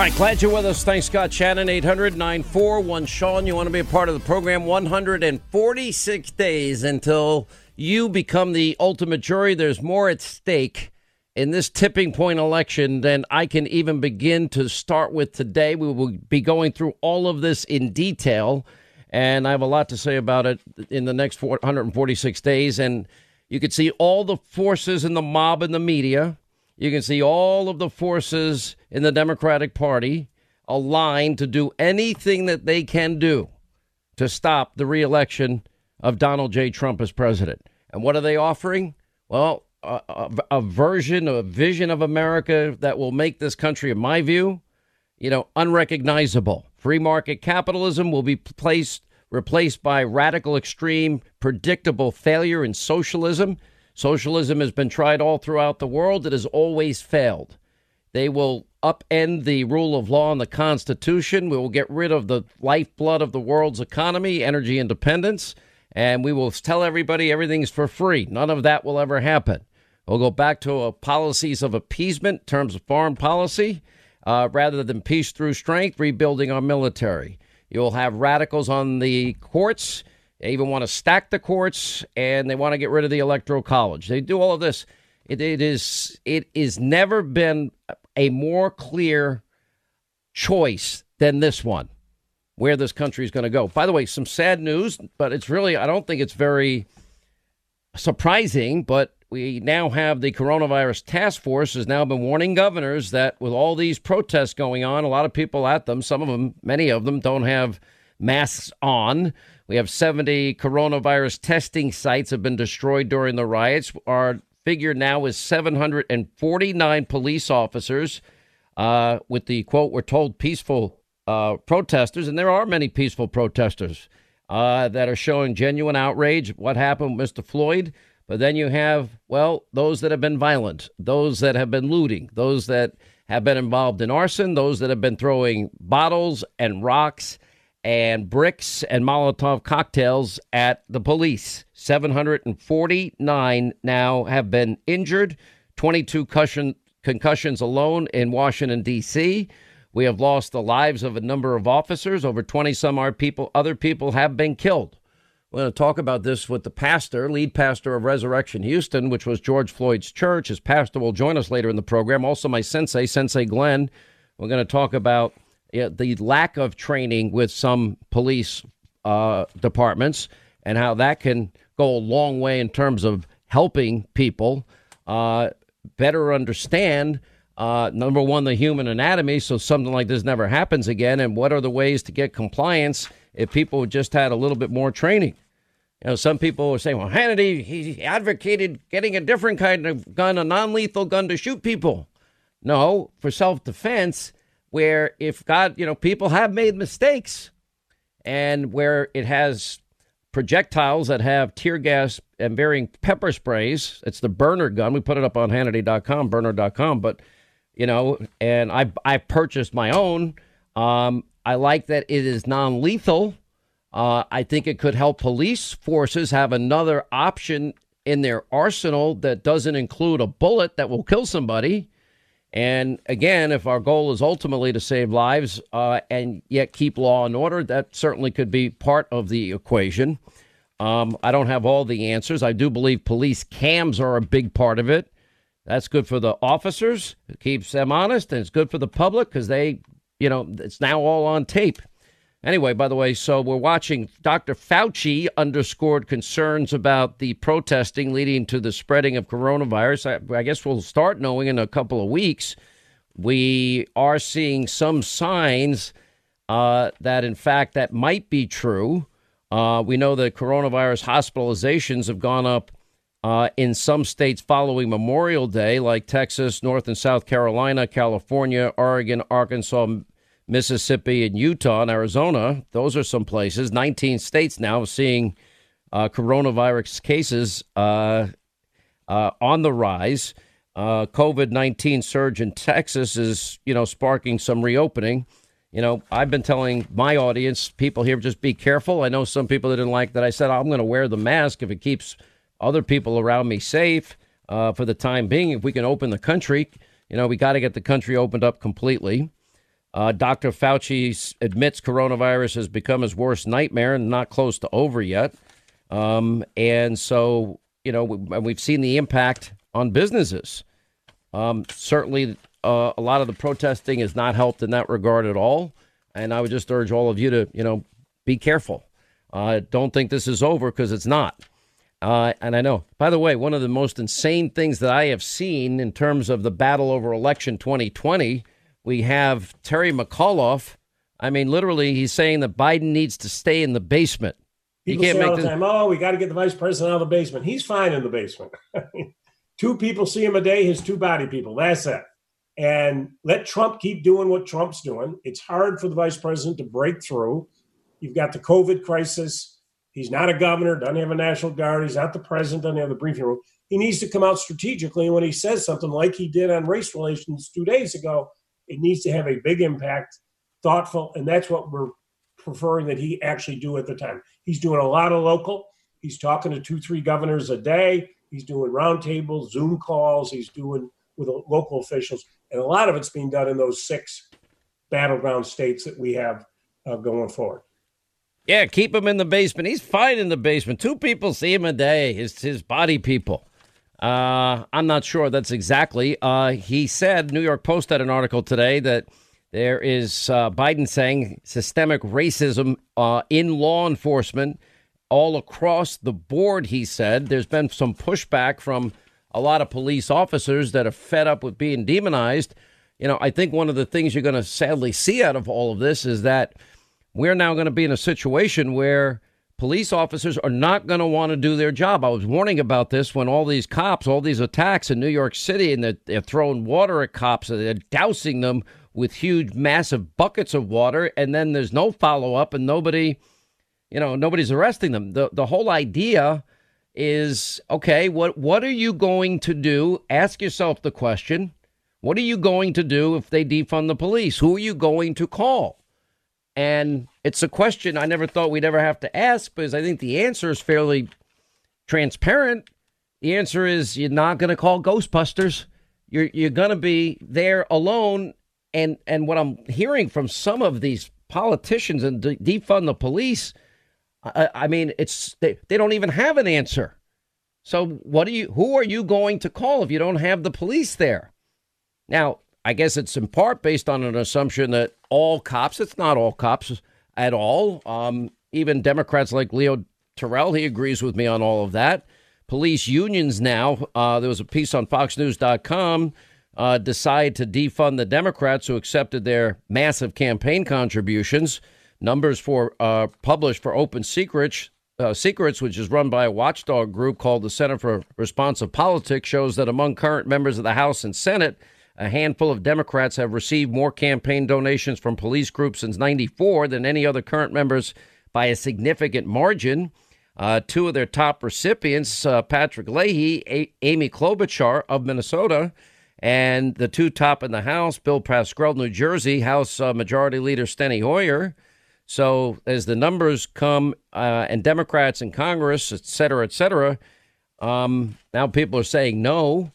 All right, glad you're with us. Thanks, Scott Shannon. 800 941 Sean. You want to be a part of the program? 146 days until you become the ultimate jury. There's more at stake in this tipping point election than I can even begin to start with today. We will be going through all of this in detail, and I have a lot to say about it in the next 146 days. And you can see all the forces in the mob and the media you can see all of the forces in the Democratic Party aligned to do anything that they can do to stop the reelection of Donald J. Trump as president. And what are they offering? Well, a, a, a, version, a vision of America that will make this country, in my view, you know, unrecognizable. Free market capitalism will be placed replaced by radical, extreme, predictable failure in socialism. Socialism has been tried all throughout the world. It has always failed. They will upend the rule of law and the Constitution. We will get rid of the lifeblood of the world's economy, energy independence, and we will tell everybody everything's for free. None of that will ever happen. We'll go back to a policies of appeasement in terms of foreign policy uh, rather than peace through strength, rebuilding our military. You'll have radicals on the courts they even want to stack the courts and they want to get rid of the electoral college. They do all of this. It, it is it is never been a more clear choice than this one where this country is going to go. By the way, some sad news, but it's really I don't think it's very surprising, but we now have the coronavirus task force has now been warning governors that with all these protests going on, a lot of people at them, some of them, many of them don't have masks on. We have 70 coronavirus testing sites have been destroyed during the riots. Our figure now is 749 police officers. Uh, with the quote, we're told peaceful uh, protesters, and there are many peaceful protesters uh, that are showing genuine outrage. What happened with Mr. Floyd? But then you have, well, those that have been violent, those that have been looting, those that have been involved in arson, those that have been throwing bottles and rocks and bricks and Molotov cocktails at the police. 749 now have been injured, 22 concussion, concussions alone in Washington, D.C. We have lost the lives of a number of officers. Over 20 some odd people, other people have been killed. We're going to talk about this with the pastor, lead pastor of Resurrection Houston, which was George Floyd's church. His pastor will join us later in the program. Also, my sensei, Sensei Glenn. We're going to talk about the lack of training with some police uh, departments and how that can go a long way in terms of helping people uh, better understand uh, number one the human anatomy so something like this never happens again and what are the ways to get compliance if people just had a little bit more training? You know some people are saying well hannity he advocated getting a different kind of gun a non-lethal gun to shoot people. No for self-defense where if God, you know, people have made mistakes and where it has projectiles that have tear gas and varying pepper sprays. It's the Byrna gun. We put it up on Hannity.com, byrna.com. But, you know, and I, I purchased my own. Um, I like that it is non lethal. Uh, I think it could help police forces have another option in their arsenal that doesn't include a bullet that will kill somebody. And again, if our goal is ultimately to save lives uh, and yet keep law and order, that certainly could be part of the equation. Um, I don't have all the answers. I do believe police cams are a big part of it. That's good for the officers, it keeps them honest, and it's good for the public because they, you know, it's now all on tape. Anyway, by the way, so we're watching Dr. Fauci underscored concerns about the protesting leading to the spreading of coronavirus. I, I, guess we'll start knowing in a couple of weeks. We are seeing some signs uh, that, in fact, that might be true. Uh, we know that coronavirus hospitalizations have gone up uh, in some states following Memorial Day, like Texas, North and South Carolina, California, Oregon, Arkansas, Mississippi, and Utah and Arizona. Those are some places. 19 states now seeing uh, coronavirus cases uh, uh, on the rise. Uh, COVID 19 surge in Texas is, you know, sparking some reopening. You know, I've been telling my audience, people here, just be careful. I know some people that didn't like that. I said, I'm going to wear the mask if it keeps other people around me safe uh, for the time being. If we can open the country, you know, we got to get the country opened up completely. Uh, Dr. Fauci admits coronavirus has become his worst nightmare and not close to over yet. Um, and so, you know, we've seen the impact on businesses. Um, certainly, uh, a lot of the protesting has not helped in that regard at all. And I would just urge all of you to, you know, be careful. Uh, don't think this is over because it's not. Uh, and I know, by the way, one of the most insane things that I have seen in terms of the battle over election 2020, we have Terry McAuliffe. I mean, literally, he's saying that Biden needs to stay in the basement. People say all the time, "Oh, we got to get the vice president out of the basement." He's fine in the basement. two people see him a day. His two body people. That's it. And let Trump keep doing what Trump's doing. It's hard for the vice president to break through. You've got the COVID crisis. He's not a governor, doesn't have a national guard. He's not the president, doesn't have the briefing room. He needs to come out strategically. And when he says something like he did on race relations two days ago, it needs to have a big impact, thoughtful. And that's what we're preferring that he actually do at the time. He's doing a lot of local. He's talking to two, three governors a day. He's doing roundtables, Zoom calls. He's doing with local officials. And a lot of it's being done in those six battleground states that we have uh, going forward. Yeah, keep him in the basement. He's fine in the basement. Two people see him a day. His his body people. Uh, I'm not sure that's exactly. Uh, he said New York Post had an article today that there is uh, Biden saying systemic racism uh, in law enforcement all across the board. He said there's been some pushback from a lot of police officers that are fed up with being demonized. You know, I think one of the things you're going to sadly see out of all of this is that we're now going to be in a situation where police officers are not going to want to do their job. I was warning about this when all these cops, all these attacks in New York City, and they're, they're throwing water at cops and they're dousing them with huge, massive buckets of water, and then there's no follow up and nobody, you know, nobody's arresting them. The the whole idea is okay. What what are you going to do? Ask yourself the question. What are you going to do if they defund the police? Who are you going to call? And it's a question I never thought we'd ever have to ask because I think the answer is fairly transparent. The answer is you're not going to call Ghostbusters. You're you're going to be there alone. And and what I'm hearing from some of these politicians and de- defund the police, I, I mean, it's they, they don't even have an answer. So what do you? Who are you going to call if you don't have the police there? Now, I guess it's in part based on an assumption that all cops, it's not all cops at all. Um, even Democrats like Leo Terrell, he agrees with me on all of that. Police unions now, uh, there was a piece on FoxNews.com, uh, decide to defund the Democrats who accepted their massive campaign contributions. Numbers for uh, published for Open Secrets, uh, Secrets, which is run by a watchdog group called the Center for Responsive Politics, shows that among current members of the House and Senate, a handful of Democrats have received more campaign donations from police groups since 94 than any other current members by a significant margin. Uh, two of their top recipients, uh, Patrick Leahy, a- Amy Klobuchar of Minnesota, and the two top in the House, Bill Pascrell, New Jersey, House uh, Majority Leader Steny Hoyer. So as the numbers come, uh, and Democrats in Congress, et cetera, et cetera, um, now people are saying no.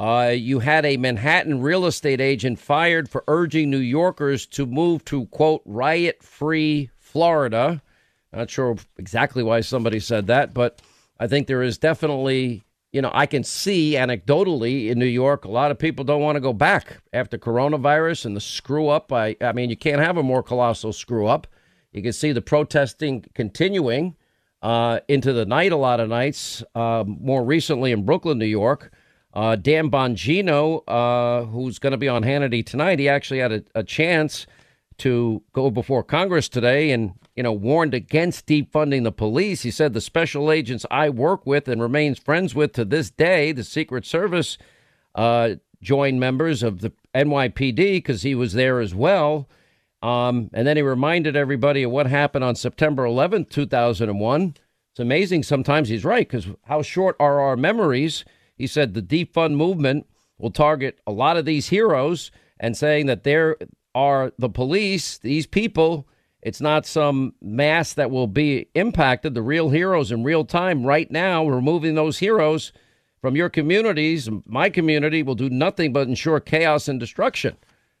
Uh, you had a Manhattan real estate agent fired for urging New Yorkers to move to, quote, riot free Florida. Not sure exactly why somebody said that, but I think there is definitely, you know, I can see anecdotally in New York, a lot of people don't want to go back after coronavirus and the screw up. I, I mean, you can't have a more colossal screw up. You can see the protesting continuing uh, into the night a lot of nights, uh, more recently in Brooklyn, New York. Uh, Dan Bongino, uh, who's going to be on Hannity tonight, he actually had a, a, chance to go before Congress today and you know warned against defunding the police. He said the special agents I work with and remains friends with to this day, the Secret Service, uh, joined members of the NYPD because he was there as well. Um, and then he reminded everybody of what happened on September 11th, 2001. It's amazing sometimes he's right because how short are our memories? He said the defund movement will target a lot of these heroes and saying that there are the police, these people. It's not some mass that will be impacted. The real heroes in real time right now, removing those heroes from your communities, my community, will do nothing but ensure chaos and destruction.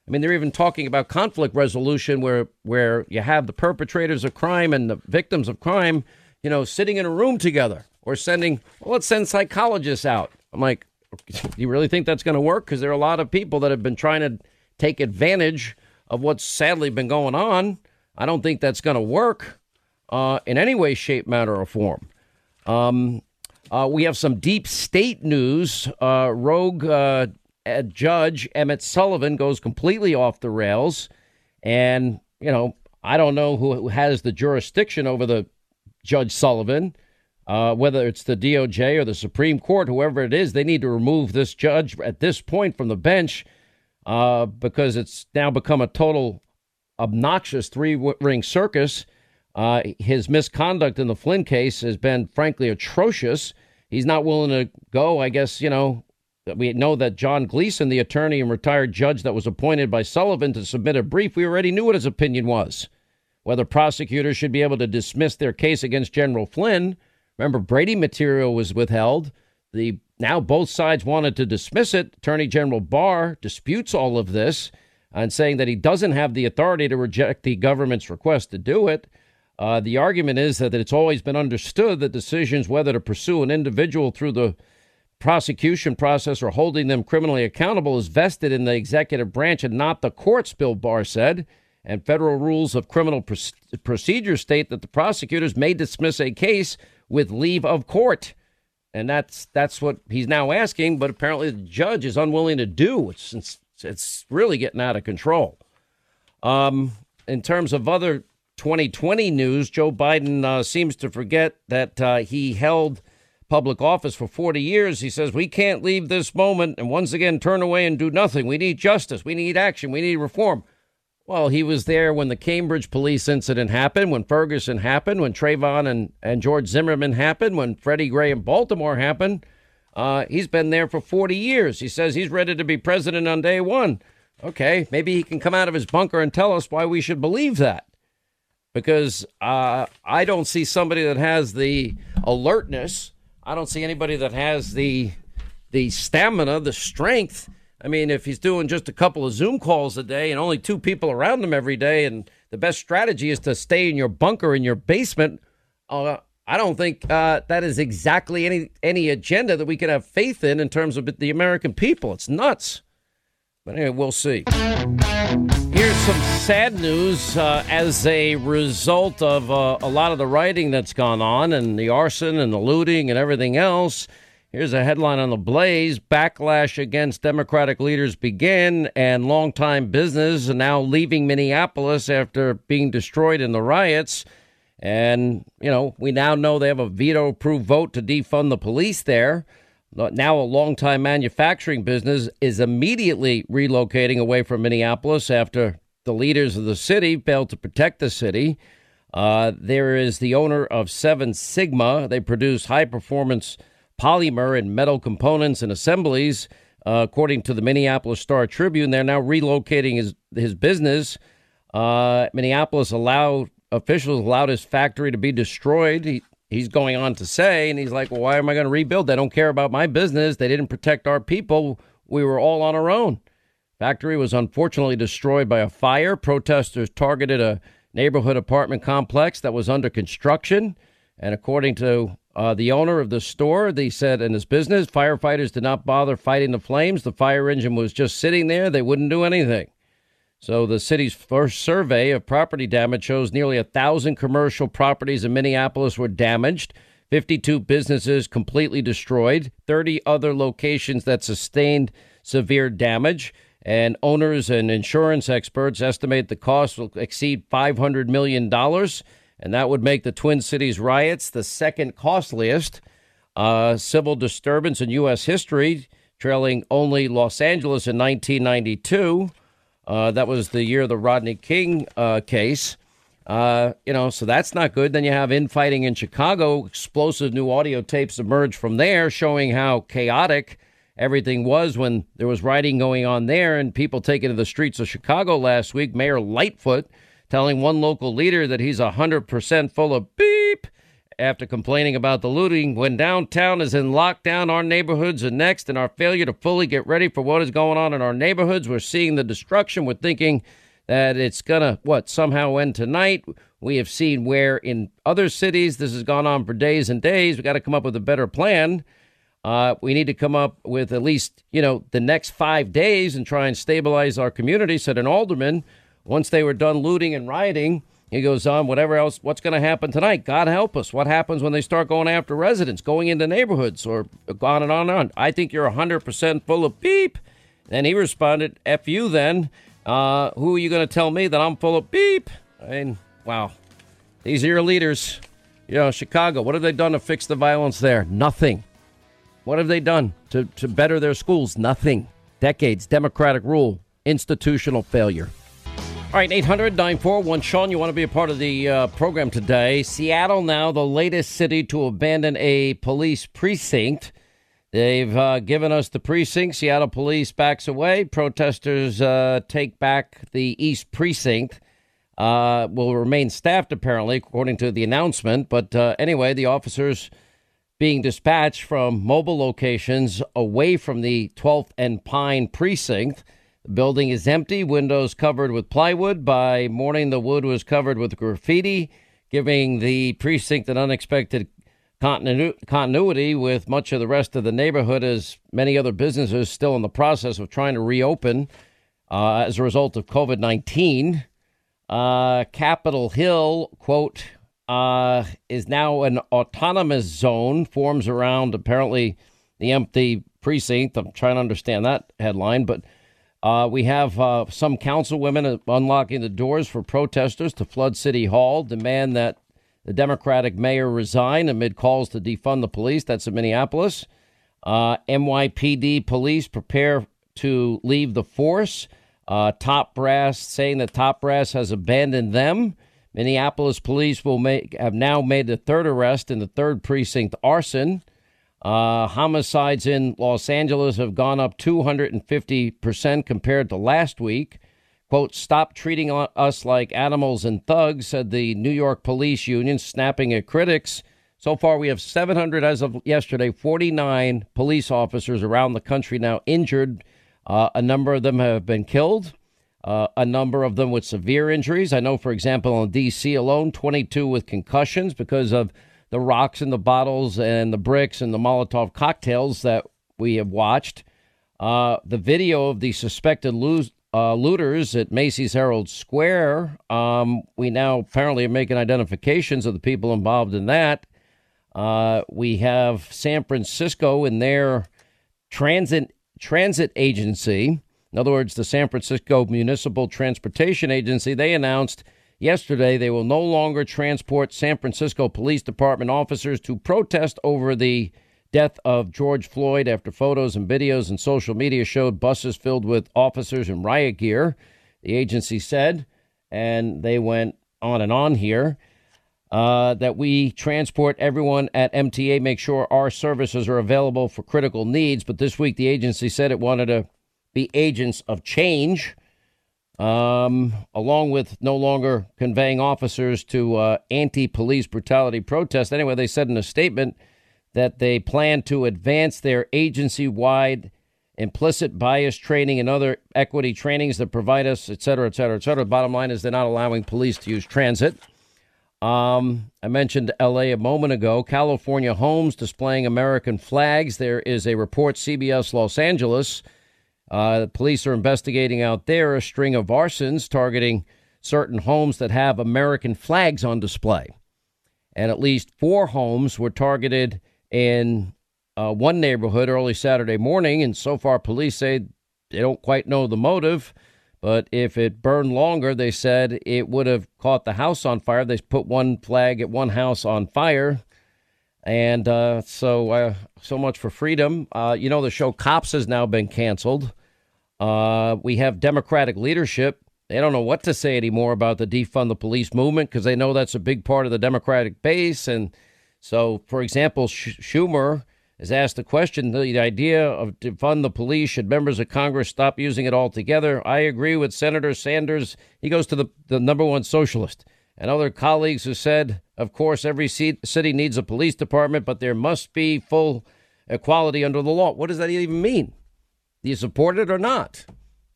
I mean, they're even talking about conflict resolution where where you have the perpetrators of crime and the victims of crime, you know, sitting in a room together or sending, well, let's send psychologists out. I'm like, do you really think that's going to work? Because there are a lot of people that have been trying to take advantage of what's sadly been going on. I don't think that's going to work uh, in any way, shape, matter, or form. Um, uh, we have some deep state news. Uh, rogue uh, judge Emmett Sullivan goes completely off the rails. And, you know, I don't know who has the jurisdiction over the Judge Sullivan, uh, whether it's the DOJ or the Supreme Court, whoever it is, they need to remove this judge at this point from the bench uh, because it's now become a total obnoxious three ring circus. Uh, his misconduct in the Flynn case has been, frankly, atrocious. He's not willing to go. I guess, you know, we know that John Gleeson, the attorney and retired judge that was appointed by Sullivan to submit a brief, we already knew what his opinion was. Whether prosecutors should be able to dismiss their case against General Flynn. Remember, Brady material was withheld. The now both sides wanted to dismiss it. Attorney General Barr disputes all of this and saying that he doesn't have the authority to reject the government's request to do it. Uh, the argument is that it's always been understood that decisions whether to pursue an individual through the prosecution process or holding them criminally accountable is vested in the executive branch and not the courts, Bill Barr said. And federal rules of criminal procedure state that the prosecutors may dismiss a case with leave of court. And that's that's what he's now asking, but apparently the judge is unwilling to do. It's it's, it's really getting out of control. Um, in terms of other 2020 news, Joe Biden uh, seems to forget that uh, he held public office for 40 years. He says, We can't leave this moment and once again turn away and do nothing. We need justice. We need action. We need reform. Well, he was there when the Cambridge police incident happened, when Ferguson happened, when Trayvon and, and George Zimmerman happened, when Freddie Gray in Baltimore happened. Uh, he's been there for 40 years. He says he's ready to be president on day one. Okay, maybe he can come out of his bunker and tell us why we should believe that. Because uh, I don't see somebody that has the alertness I don't see anybody that has the the stamina, the strength. I mean, if he's doing just a couple of Zoom calls a day and only two people around him every day, and the best strategy is to stay in your bunker in your basement, uh, I don't think uh, that is exactly any any agenda that we can have faith in in terms of the American people. It's nuts. But anyway, we'll see. Here's some sad news uh, as a result of uh, a lot of the writing that's gone on and the arson and the looting and everything else. Here's a headline on the Blaze Backlash against Democratic leaders begin, and longtime business now leaving Minneapolis after being destroyed in the riots. And, you know, we now know they have a veto proof vote to defund the police there now a longtime manufacturing business, is immediately relocating away from Minneapolis after the leaders of the city failed to protect the city. Uh, there is the owner of Seven Sigma. They produce high performance polymer and metal components and assemblies. Uh, according to the Minneapolis Star Tribune, they're now relocating his his business. Uh, Minneapolis allowed officials allowed his factory to be destroyed. He, he's going on to say, and he's like, well, why am I going to rebuild? They don't care about my business. They didn't protect our people. We were all on our own. Factory was unfortunately destroyed by a fire. Protesters targeted a neighborhood apartment complex that was under construction. And according to uh, the owner of the store, they said in his business, firefighters did not bother fighting the flames. The fire engine was just sitting there. They wouldn't do anything. So the city's first survey of property damage shows nearly a thousand commercial properties in Minneapolis were damaged, 52 businesses completely destroyed, 30 other locations that sustained severe damage. And owners and insurance experts estimate the cost will exceed $500 million. And that would make the Twin Cities riots the second costliest uh, civil disturbance in U.S. history, trailing only Los Angeles in 1992. Uh, that was the year of the Rodney King uh, case. Uh, you know, so that's not good. Then you have infighting in Chicago. Explosive new audio tapes emerge from there showing how chaotic everything was when there was rioting going on there and people taking to the streets of Chicago last week. Mayor Lightfoot telling one local leader that he's 100% full of beep after complaining about the looting. When downtown is in lockdown, our neighborhoods are next, and our failure to fully get ready for what is going on in our neighborhoods. We're seeing the destruction. We're thinking that it's going to, what, somehow end tonight. We have seen where in other cities this has gone on for days and days. We got to come up with a better plan. Uh, we need to come up with at least, you know, the next five days and try and stabilize our community. Said an alderman once they were done looting and rioting. He goes on, whatever else, what's going to happen tonight? God help us. What happens when they start going after residents, going into neighborhoods, or on and on and on? I think you're 100% full of beep. And he responded, F you then. Uh, who are you going to tell me that I'm full of beep? I mean, wow. These are your leaders. You know, Chicago, what have they done to fix the violence there? Nothing. What have they done to, to better their schools? Nothing. Decades, democratic rule, institutional failure. All right, 800 941 Sean, you want to be a part of the uh, program today. Seattle now the latest city to abandon a police precinct. They've uh, given us the precinct. Seattle police backs away. Protesters uh, take back the East Precinct. Uh, will remain staffed, apparently, according to the announcement. But uh, anyway, the officers being dispatched from mobile locations away from the 12th and Pine precinct. The building is empty, windows covered with plywood. By morning, the wood was covered with graffiti, giving the precinct an unexpected continu- continuity with much of the rest of the neighborhood, as many other businesses still in the process of trying to reopen uh, as a result of COVID 19. Uh, Capitol Hill, quote, uh, is now an autonomous zone, forms around apparently the empty precinct. I'm trying to understand that headline, but uh, we have uh, some councilwomen unlocking the doors for protesters to flood City Hall, demand that the Democratic mayor resign amid calls to defund the police. That's in Minneapolis. Uh, NYPD police prepare to leave the force. Uh, top brass saying that top brass has abandoned them. Minneapolis police will make have now made the third arrest in the third precinct arson. Uh, homicides in Los Angeles have gone up 250% compared to last week. Quote, stop treating us like animals and thugs, said the New York Police Union, snapping at critics. So far, we have 700 as of yesterday, 49 police officers around the country now injured. Uh, a number of them have been killed uh, a number of them with severe injuries. I know, for example, in D.C. alone, 22 with concussions because of the rocks and the bottles and the bricks and the Molotov cocktails that we have watched. Uh, the video of the suspected uh, looters at Macy's Herald Square. Um, we now apparently are making identifications of the people involved in that. Uh, we have San Francisco in their transit transit agency in other words, the San Francisco Municipal Transportation Agency, they announced yesterday they will no longer transport San Francisco Police Department officers to protest over the death of George Floyd after photos and videos and social media showed buses filled with officers in riot gear. The agency said, and they went on and on here. Uh, that we transport everyone at MTA, make sure our services are available for critical needs. But this week, the agency said it wanted to be agents of change, um, along with no longer conveying officers to uh, anti police brutality protests. Anyway, they said in a statement that they plan to advance their agency wide implicit bias training and other equity trainings that provide us, et cetera, et cetera, et cetera. Bottom line is they're not allowing police to use transit. Um, I mentioned LA a moment ago. California homes displaying American flags. There is a report, CBS Los Angeles uh, police are investigating out there a string of arsons targeting certain homes that have American flags on display. And at least four homes were targeted in uh, one neighborhood early Saturday morning. And so far, police say they don't quite know the motive. But if it burned longer, they said it would have caught the house on fire. They put one flag at one house on fire. And uh, so, uh, so much for freedom. Uh, you know, the show Cops has now been canceled. Uh, we have Democratic leadership. They don't know what to say anymore about the defund the police movement because they know that's a big part of the Democratic base. And so, for example, Schumer has asked the question the idea of defund the police should members of Congress stop using it altogether? I agree with Senator Sanders. He goes to the, the number one socialist and other colleagues who said, of course, every city needs a police department, but there must be full equality under the law. What does that even mean? Do you support it or not?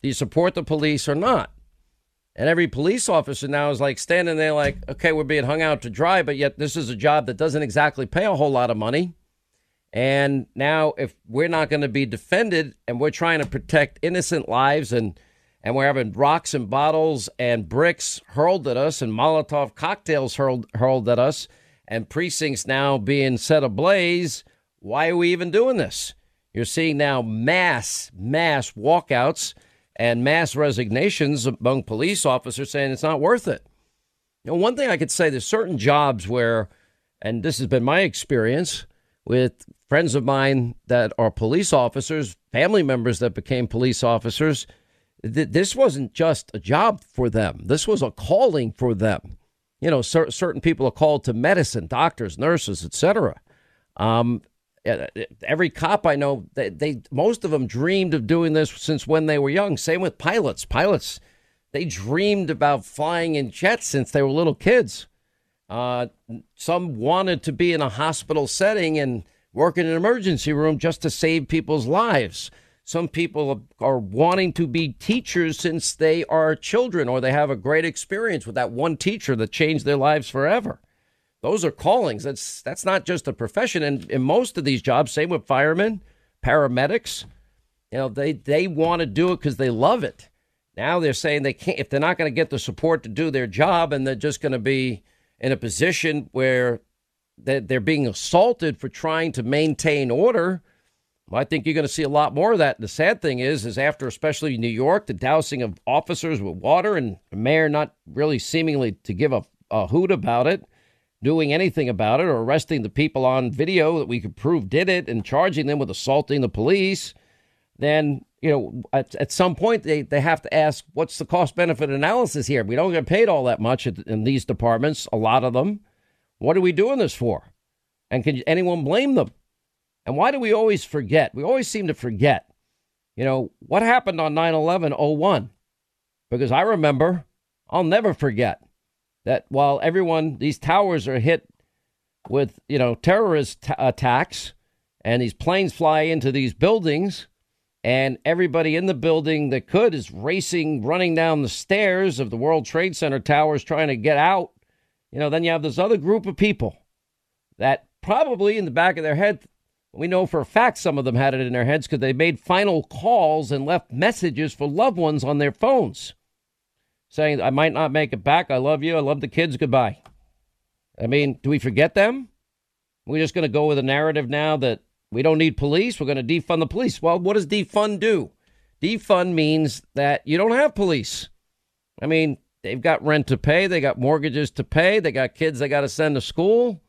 Do you support the police or not? And every police officer now is like standing there, like, okay, we're being hung out to dry, but yet this is a job that doesn't exactly pay a whole lot of money. And now, if we're not going to be defended and we're trying to protect innocent lives and and we're having rocks and bottles and bricks hurled at us and Molotov cocktails hurled, hurled at us and precincts now being set ablaze. Why are we even doing this? You're seeing now mass, mass walkouts and mass resignations among police officers saying it's not worth it. You know, one thing I could say there's certain jobs where, and this has been my experience with friends of mine that are police officers, family members that became police officers th- this wasn't just a job for them. This was a calling for them. You know, cer- certain people are called to medicine, doctors, nurses, etc. Um, every cop I know, they, they most of them dreamed of doing this since when they were young. Same with pilots. Pilots, they dreamed about flying in jets since they were little kids. Uh, some wanted to be in a hospital setting and work in an emergency room just to save people's lives. Some people are wanting to be teachers since they are children or they have a great experience with that one teacher that changed their lives forever. Those are callings. That's that's not just a profession. And in most of these jobs, same with firemen, paramedics, you know, they they want to do it because they love it. Now they're saying they can't if they're not going to get the support to do their job, and they're just going to be in a position where they're being assaulted for trying to maintain order well, I think you're going to see a lot more of that. The sad thing is, is after especially New York, the dousing of officers with water and the mayor not really seemingly to give a, a hoot about it, doing anything about it, or arresting the people on video that we could prove did it and charging them with assaulting the police, then you know at, at some point they, they have to ask what's the cost benefit analysis here. We don't get paid all that much in these departments, a lot of them. What are we doing this for? And can anyone blame them? And why do we always forget? We always seem to forget, you know, what happened on 9 11 01? Because I remember, I'll never forget that while everyone, these towers are hit with, you know, terrorist t- attacks and these planes fly into these buildings and everybody in the building that could is racing, running down the stairs of the World Trade Center towers trying to get out. You know, then you have this other group of people that probably in the back of their head we know for a fact some of them had it in their heads because they made final calls and left messages for loved ones on their phones saying, I might not make it back. I love you. I love the kids. Goodbye. I mean, do we forget them? We're just going to go with a narrative now that we don't need police. We're going to defund the police. Well, what does defund do? Defund means that you don't have police. I mean, they've got rent to pay, they got mortgages to pay, they got kids they got to send to school,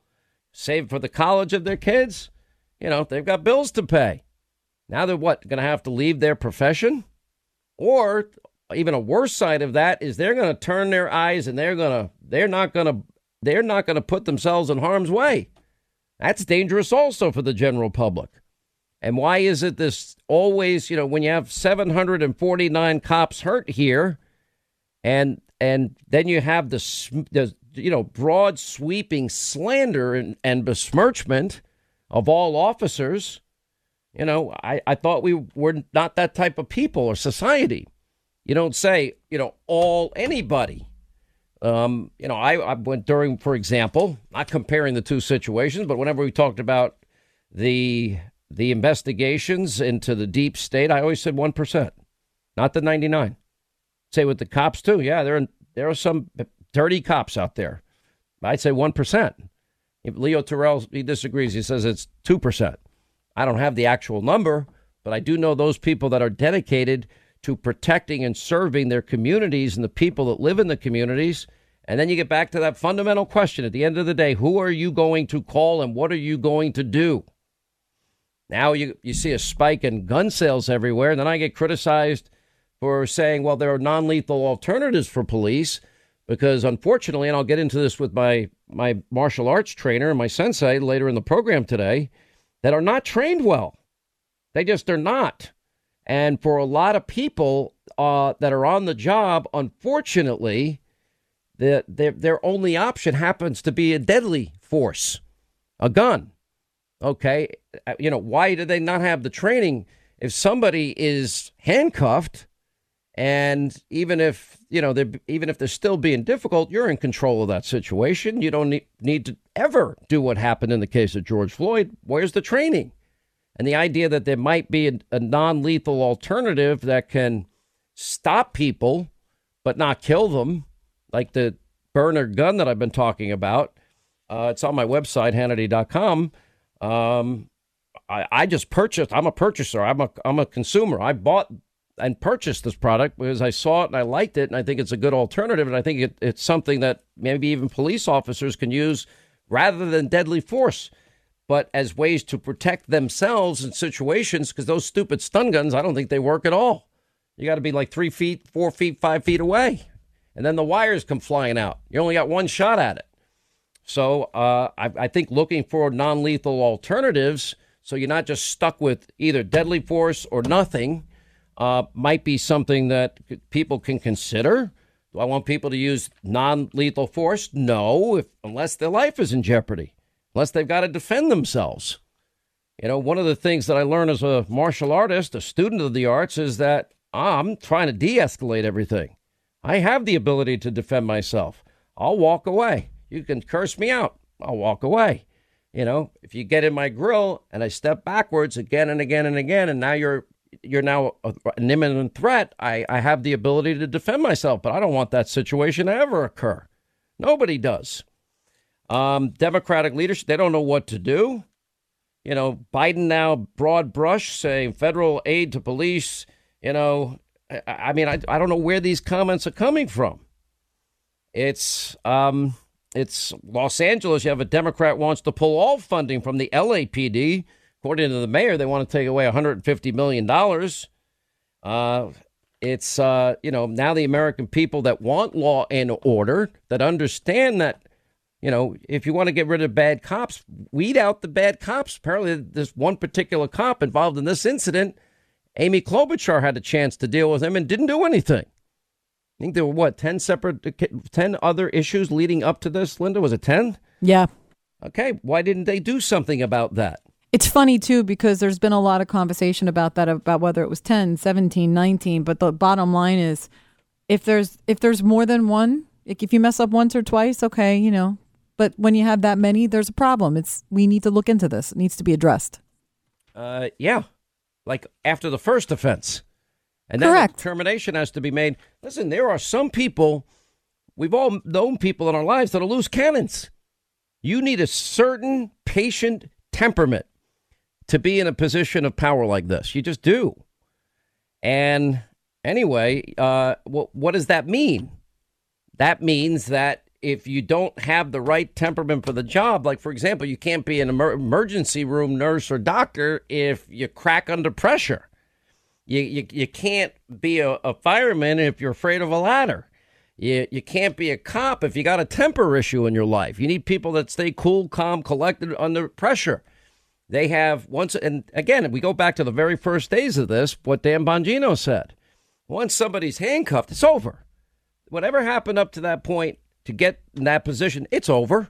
save for the college of their kids. You know, they've got bills to pay. Now they're what, going to have to leave their profession? Or even a worse side of that is they're going to turn their eyes and they're going to they're not going to they're not going to put themselves in harm's way. That's dangerous also for the general public. And why is it this always, you know, when you have 749 cops hurt here and and then you have the, the you know broad sweeping slander and, and besmirchment of all officers. You know, I, I thought we were not that type of people or society. You don't say, you know, all anybody. Um, you know, I, I went during, for example, not comparing the two situations, but whenever we talked about the the investigations into the deep state, I always said one percent, not the ninety nine. Say with the cops too, yeah, there there are some dirty cops out there. I'd say one percent. Leo Terrell he disagrees. He says it's two percent. I don't have the actual number, but I do know those people that are dedicated to protecting and serving their communities and the people that live in the communities. And then you get back to that fundamental question at the end of the day who are you going to call and what are you going to do? Now you, you see a spike in gun sales everywhere. And then I get criticized for saying, well, there are non lethal alternatives for police because unfortunately, and I'll get into this with my my martial arts trainer and my sensei later in the program today, that are not trained well. They just are not. And for a lot of people uh, that are on the job, unfortunately, the, their, their only option happens to be a deadly force, a gun. Okay. Uh, you know, why do they not have the training? If somebody is handcuffed, and even if you know they're even if they're still being difficult, you're in control of that situation. You don't need, need to ever do what happened in the case of George Floyd. Where's the training? And the idea that there might be a, a non lethal alternative that can stop people but not kill them, like the Byrna gun that I've been talking about. Uh, it's on my website, Hannity.com. Um, I, I just purchased. I'm a purchaser. I'm a I'm a consumer. I bought and purchased this product because I saw it and I liked it, and I think it's a good alternative, and I think it, it's something that maybe even police officers can use rather than deadly force but as ways to protect themselves in situations because those stupid stun guns, I don't think they work at all. You got to be like three feet, four feet, five feet away. And then the wires come flying out. You only got one shot at it. So uh, I, I think looking for non lethal alternatives so you're not just stuck with either deadly force or nothing uh, might be something that people can consider. Do I want people to use non lethal force? No, if, unless their life is in jeopardy unless they've got to defend themselves. You know, one of the things that I learned as a martial artist, a student of the arts, is that I'm trying to de escalate everything. I have the ability to defend myself. I'll walk away. You can curse me out. I'll walk away. You know, if you get in my grill and I step backwards again and again and again, and now you're you're now an imminent threat, I, I have the ability to defend myself, but I don't want that situation to ever occur. Nobody does. Um, Democratic leadership, they don't know what to do. You know, Biden now broad brush saying federal aid to police. You know, I, I mean, I, I don't know where these comments are coming from. It's um, it's Los Angeles. You have a Democrat wants to pull all funding from the LAPD. According to the mayor, they want to take away 150 million dollars. Uh, it's uh, you know now the American people that want law and order that understand that you know, if you want to get rid of bad cops, weed out the bad cops. Apparently, this one particular cop involved in this incident, Amy Klobuchar had a chance to deal with him and didn't do anything. I think there were what ten separate, ten other issues leading up to this. Linda, was it ten? Yeah. Okay, why didn't they do something about that? It's funny too because there's been a lot of conversation about that about whether it was 10, 17, 19, but the bottom line is if there's if there's more than one, if you mess up once or twice, okay, you know, but when you have that many, there's a problem. It's we need to look into this. It needs to be addressed. Uh, yeah, like after the first offense, and then Correct. determination has to be made. Listen, there are some people we've all known people in our lives that'll lose cannons. You need a certain patient temperament to be in a position of power like this. You just do. And anyway, uh, what what does that mean? That means that if you don't have the right temperament for the job, like for example, you can't be an emer- emergency room nurse or doctor if you crack under pressure. You, you, you can't be a, a fireman if you're afraid of a ladder. You, you can't be a cop if you got a temper issue in your life. You need people that stay cool, calm, collected under pressure. They have once, and again, we go back to the very first days of this, what Dan Bongino said. Once somebody's handcuffed, it's over. Whatever happened up to that point to get in that position, it's over.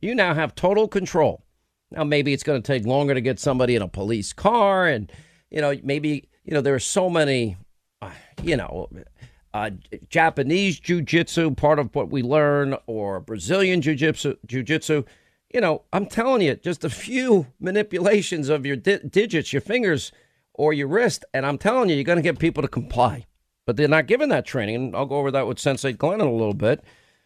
You now have total control. Now, maybe it's going to take longer to get somebody in a police car. And, you know, maybe, you know, there are so many, uh, you know, uh, Japanese jujitsu, part of what we learn, or Brazilian jiu-jitsu, jiu-jitsu. You know, I'm telling you, just a few manipulations of your di- digits, your fingers, or your wrist, and I'm telling you, you're going to get people to comply. But they're not given that training, and I'll go over that with Sensei Glenn in a little bit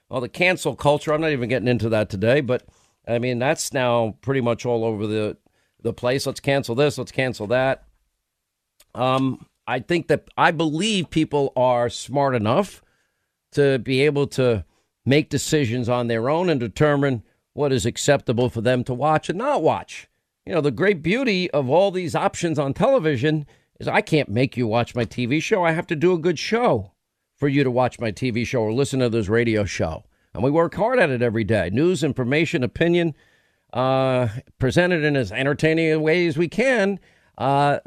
well, the cancel culture. I'm not even getting into that today, but I mean that's now pretty much all over the the place. Let's cancel this. Let's cancel that. Um, I think that I believe people are smart enough to be able to make decisions on their own and determine what is acceptable for them to watch and not watch. You know, the great beauty of all these options on television is I can't make you watch my TV show. I have to do a good show for you to watch my TV show or listen to this radio show. And we work hard at it every day. News, information, opinion, uh, presented in as entertaining a way as we can. Uh,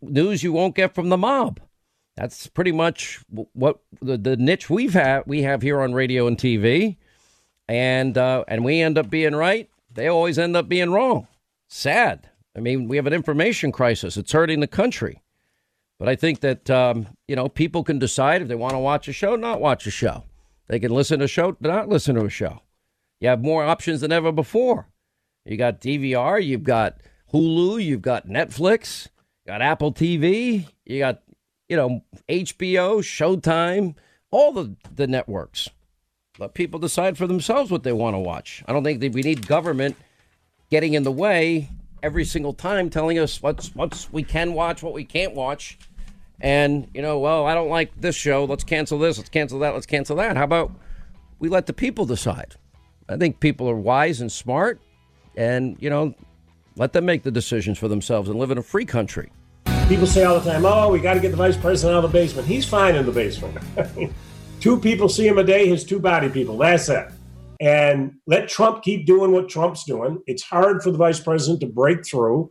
news you won't get from the mob. That's pretty much what the, the niche we've had we have here on radio and TV, and uh, and we end up being right. They always end up being wrong. Sad. I mean, we have an information crisis. It's hurting the country. But I think that um, you know people can decide if they want to watch a show, not watch a show. They can listen to a show, not listen to a show. You have more options than ever before. You got DVR, you've got Hulu, you've got Netflix, you got Apple TV, you got you know HBO, Showtime, all the the networks. Let people decide for themselves what they want to watch. I don't think that we need government getting in the way every single time, telling us what's what's we can watch, what we can't watch, and you know, well, I don't like this show. Let's cancel this. Let's cancel that. Let's cancel that. How about we let the people decide? I think people are wise and smart, and you know, let them make the decisions for themselves and live in a free country. People say all the time, "Oh, we got to get the vice president out of the basement." He's fine in the basement. two people see him a day. His two body people. That's it. And let Trump keep doing what Trump's doing. It's hard for the vice president to break through.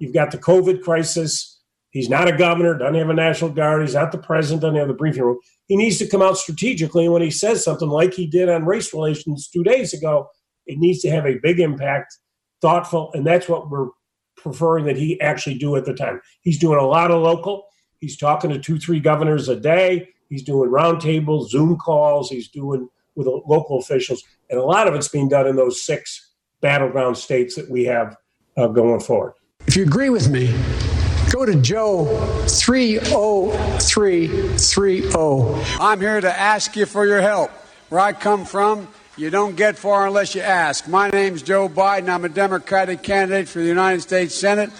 You've got the COVID crisis. He's not a governor, doesn't have a national guard. He's not the president, doesn't have the briefing room. He needs to come out strategically. when he says something like he did on race relations two days ago, it needs to have a big impact, thoughtful, and that's what we're preferring that he actually do at the time. He's doing a lot of local. He's talking to two, three governors a day. He's doing roundtables, Zoom calls. He's doing with local officials, and a lot of it's being done in those six battleground states that we have uh, going forward. If you agree with me, go to Joe 30330. I'm here to ask you for your help. Where I come from, you don't get far unless you ask. My name's Joe Biden. I'm a Democratic candidate for the United States Senate.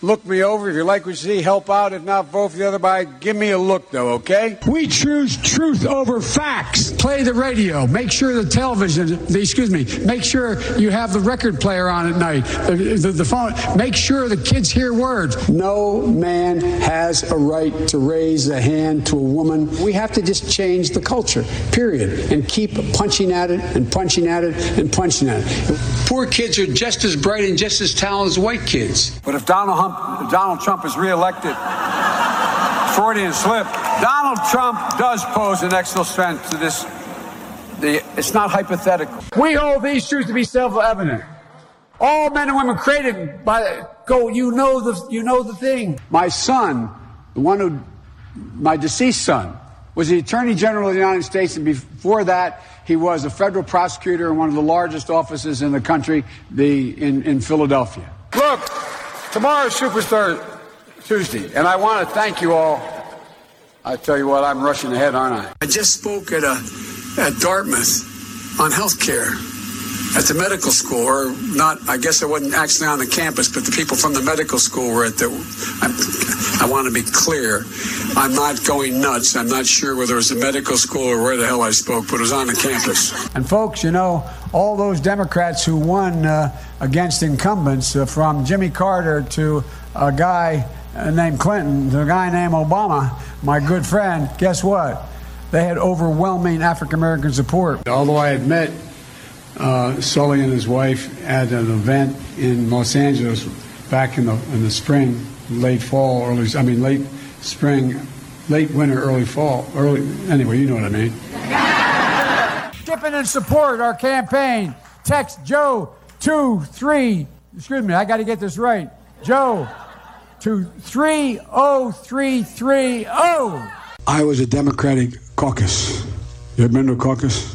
Look me over. If you like what you see, help out. If not, vote for the other guy. Give me a look, though, okay? We choose truth over facts. Play the radio. Make sure the television, the, excuse me, make sure you have the record player on at night, the, the, the phone. Make sure the kids hear words. No man has a right to raise a hand to a woman. We have to just change the culture, period, and keep punching at it and punching at it and punching at it. Poor kids are just as bright and just as talented as white kids. But if Donald Hunt Donald Trump is reelected. Freudian slip. Donald Trump does pose an extra threat to this. The, it's not hypothetical. We hold these truths to be self-evident. All men and women created by go. You know the you know the thing. My son, the one who, my deceased son, was the Attorney General of the United States, and before that, he was a federal prosecutor in one of the largest offices in the country, the in, in Philadelphia. Look, Tomorrow's Superstar Tuesday, and I want to thank you all. I tell you what, I'm rushing ahead, aren't I? I just spoke at a at Dartmouth on health care at the medical school, or not. I guess I wasn't actually on the campus, but the people from the medical school were at the. I, I want to be clear. I'm not going nuts. I'm not sure whether it was a medical school or where the hell I spoke, but it was on the campus. And folks, you know, all those Democrats who won. Uh, against incumbents uh, from Jimmy Carter to a guy uh, named Clinton to a guy named Obama, my good friend, guess what? They had overwhelming African American support. Although I had met uh, Sully and his wife at an event in Los Angeles back in the in the spring, late fall, early I mean late spring, late winter, early fall, early anyway, you know what I mean. Skipping and support our campaign. Text Joe two, three, excuse me, I got to get this right. Joe, two, three, oh, three, three, oh. I was a Democratic caucus. You ever been to a caucus?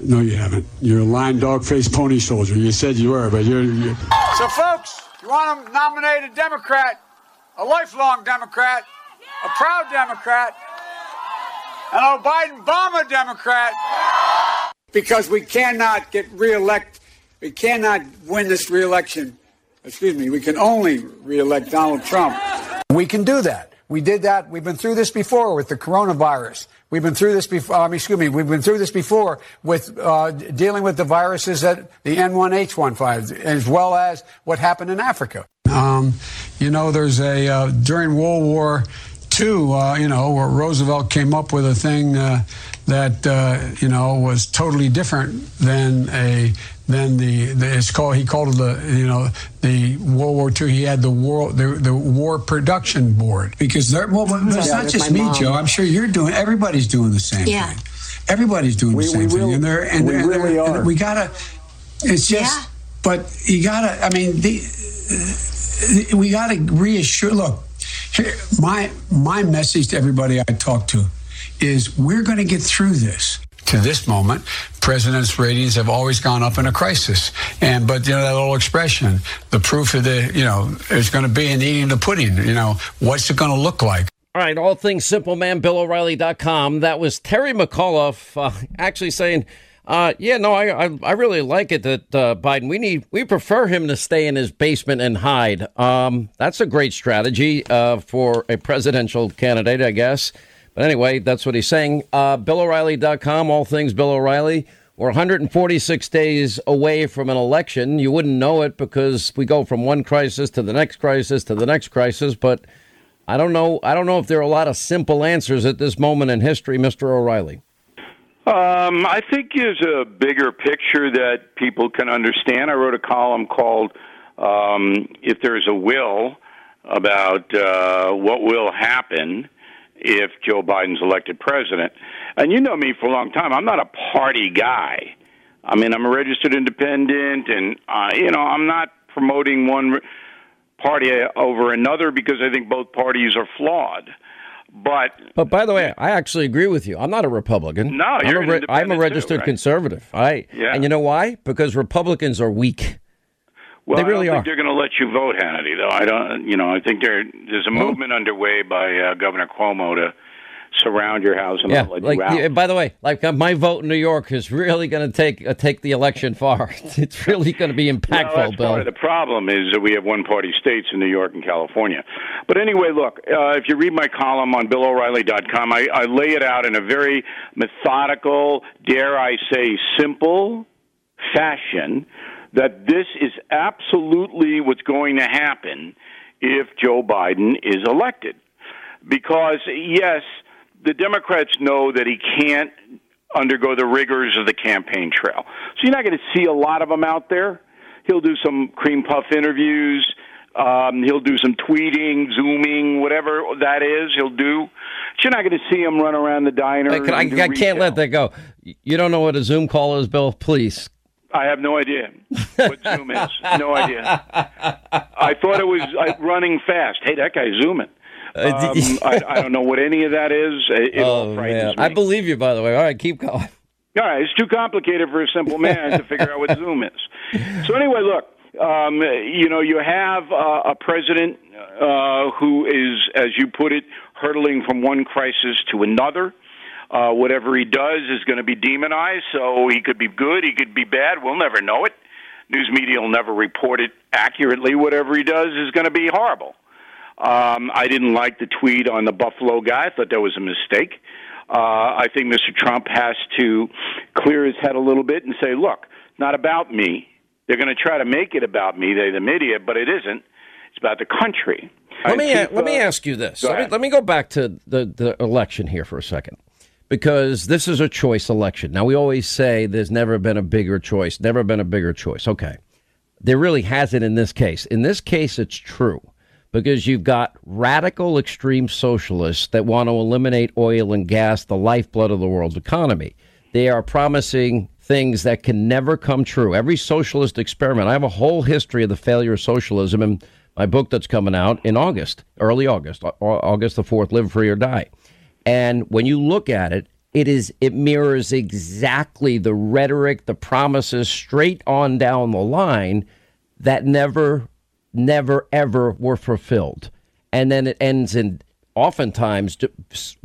No, you haven't. You're a lying dog faced pony soldier. You said you were, but you're, you're. So, folks, you want to nominate a Democrat, a lifelong Democrat, a proud Democrat, an old Biden Obama Democrat, because we cannot get reelected we cannot win this reelection. Excuse me, we can only reelect Donald Trump. We can do that. We did that. We've been through this before with the coronavirus. We've been through this before. Um, excuse me. We've been through this before with uh, dealing with the viruses that the N1H15, as well as what happened in Africa. Um, you know, there's a uh, during World War II. uh, you know, where Roosevelt came up with a thing uh, that uh, you know was totally different than a than the, the it's called he called it the you know the World War II. He had the war the, the war production board because there, well, it's yeah, not just me, mom. Joe. I'm sure you're doing. Everybody's doing the same yeah. thing. Everybody's doing we, the same thing, really, and they're and, we and, really and, are. we gotta. It's just, yeah. but you gotta. I mean, the, we gotta reassure. Look, here, my my message to everybody I talk to is we're going to get through this to this moment, presidents' ratings have always gone up in a crisis. And but you know that little expression, the proof of the you know is going to be in eating the pudding. You know what's it going to look like? All right, all things simple man, BillO'Reilly.com. That was Terry McAuliffe uh, actually saying. Uh, yeah, no, I, I, I really like it that uh, Biden. We need we prefer him to stay in his basement and hide. Um, that's a great strategy uh, for a presidential candidate, I guess. But anyway, that's what he's saying. Uh, BillO'Reilly.com, all things Bill O'Reilly. We're 146 days away from an election. You wouldn't know it because we go from one crisis to the next crisis to the next crisis. But I don't know. I don't know if there are a lot of simple answers at this moment in history, Mr. O'Reilly. Um, I think there's a bigger picture that people can understand. I wrote a column called um, "If There's a Will" about uh, what will happen if Joe Biden's elected president. And you know me for a long time. I'm not a party guy. I mean, I'm a registered independent, and uh, you know, I'm not promoting one party over another because I think both parties are flawed. But but by the way, I actually agree with you. I'm not a Republican. No, you're I'm a, re- I'm a registered too, right? conservative. I yeah. and you know why? Because Republicans are weak. Well, they really I don't are. think they're going to let you vote, Hannity. Though I don't, you know, I think there there's a movement underway by uh, Governor Cuomo to surround your house and yeah, let like, you out. By the way, like uh, my vote in New York is really going to take uh, take the election far. It's really going to be impactful, well, Bill. Part of the problem is that we have one party states in New York and California. But anyway, look, uh, if you read my column on BillO'Reilly.com, I, I lay it out in a very methodical, dare I say, simple fashion that this is absolutely what's going to happen if Joe Biden is elected. Because, yes, the Democrats know that he can't undergo the rigors of the campaign trail. So you're not going to see a lot of them out there. He'll do some cream puff interviews. Um, he'll do some tweeting, zooming, whatever that is. He'll do. But you're not going to see him run around the diner. I, I, I can't let that go. You don't know what a Zoom call is, Bill? Please I have no idea what Zoom is. No idea. I thought it was uh, running fast. Hey, that guy's zooming. Uh, um, I, I, don't know what any of that is. It oh, man. I believe you, by the way. All right, keep going. All right, it's too complicated for a simple man to figure out what Zoom is. So anyway, look, um, you know, you have uh, a president uh, who is, as you put it, hurtling from one crisis to another. Uh, whatever he does is going to be demonized, so he could be good, he could be bad. We'll never know it. News media will never report it accurately. Whatever he does is going to be horrible. Um, I didn't like the tweet on the Buffalo guy. I thought that was a mistake. Uh, I think Mr. Trump has to clear his head a little bit and say, look, not about me. They're going to try to make it about me, they the media, but it isn't. It's about the country. Let me keep, let me uh, ask you this. Let me, let me go back to the, the election here for a second because this is a choice election. Now, we always say there's never been a bigger choice, never been a bigger choice. Okay. There really hasn't in this case. In this case, it's true because you've got radical extreme socialists that want to eliminate oil and gas, the lifeblood of the world's economy. They are promising things that can never come true. Every socialist experiment, I have a whole history of the failure of socialism in my book that's coming out in August, early August, August the 4th, Live Free or Die. And when you look at it, it is it mirrors exactly the rhetoric, the promises straight on down the line that never, never, ever were fulfilled. And then it ends in oftentimes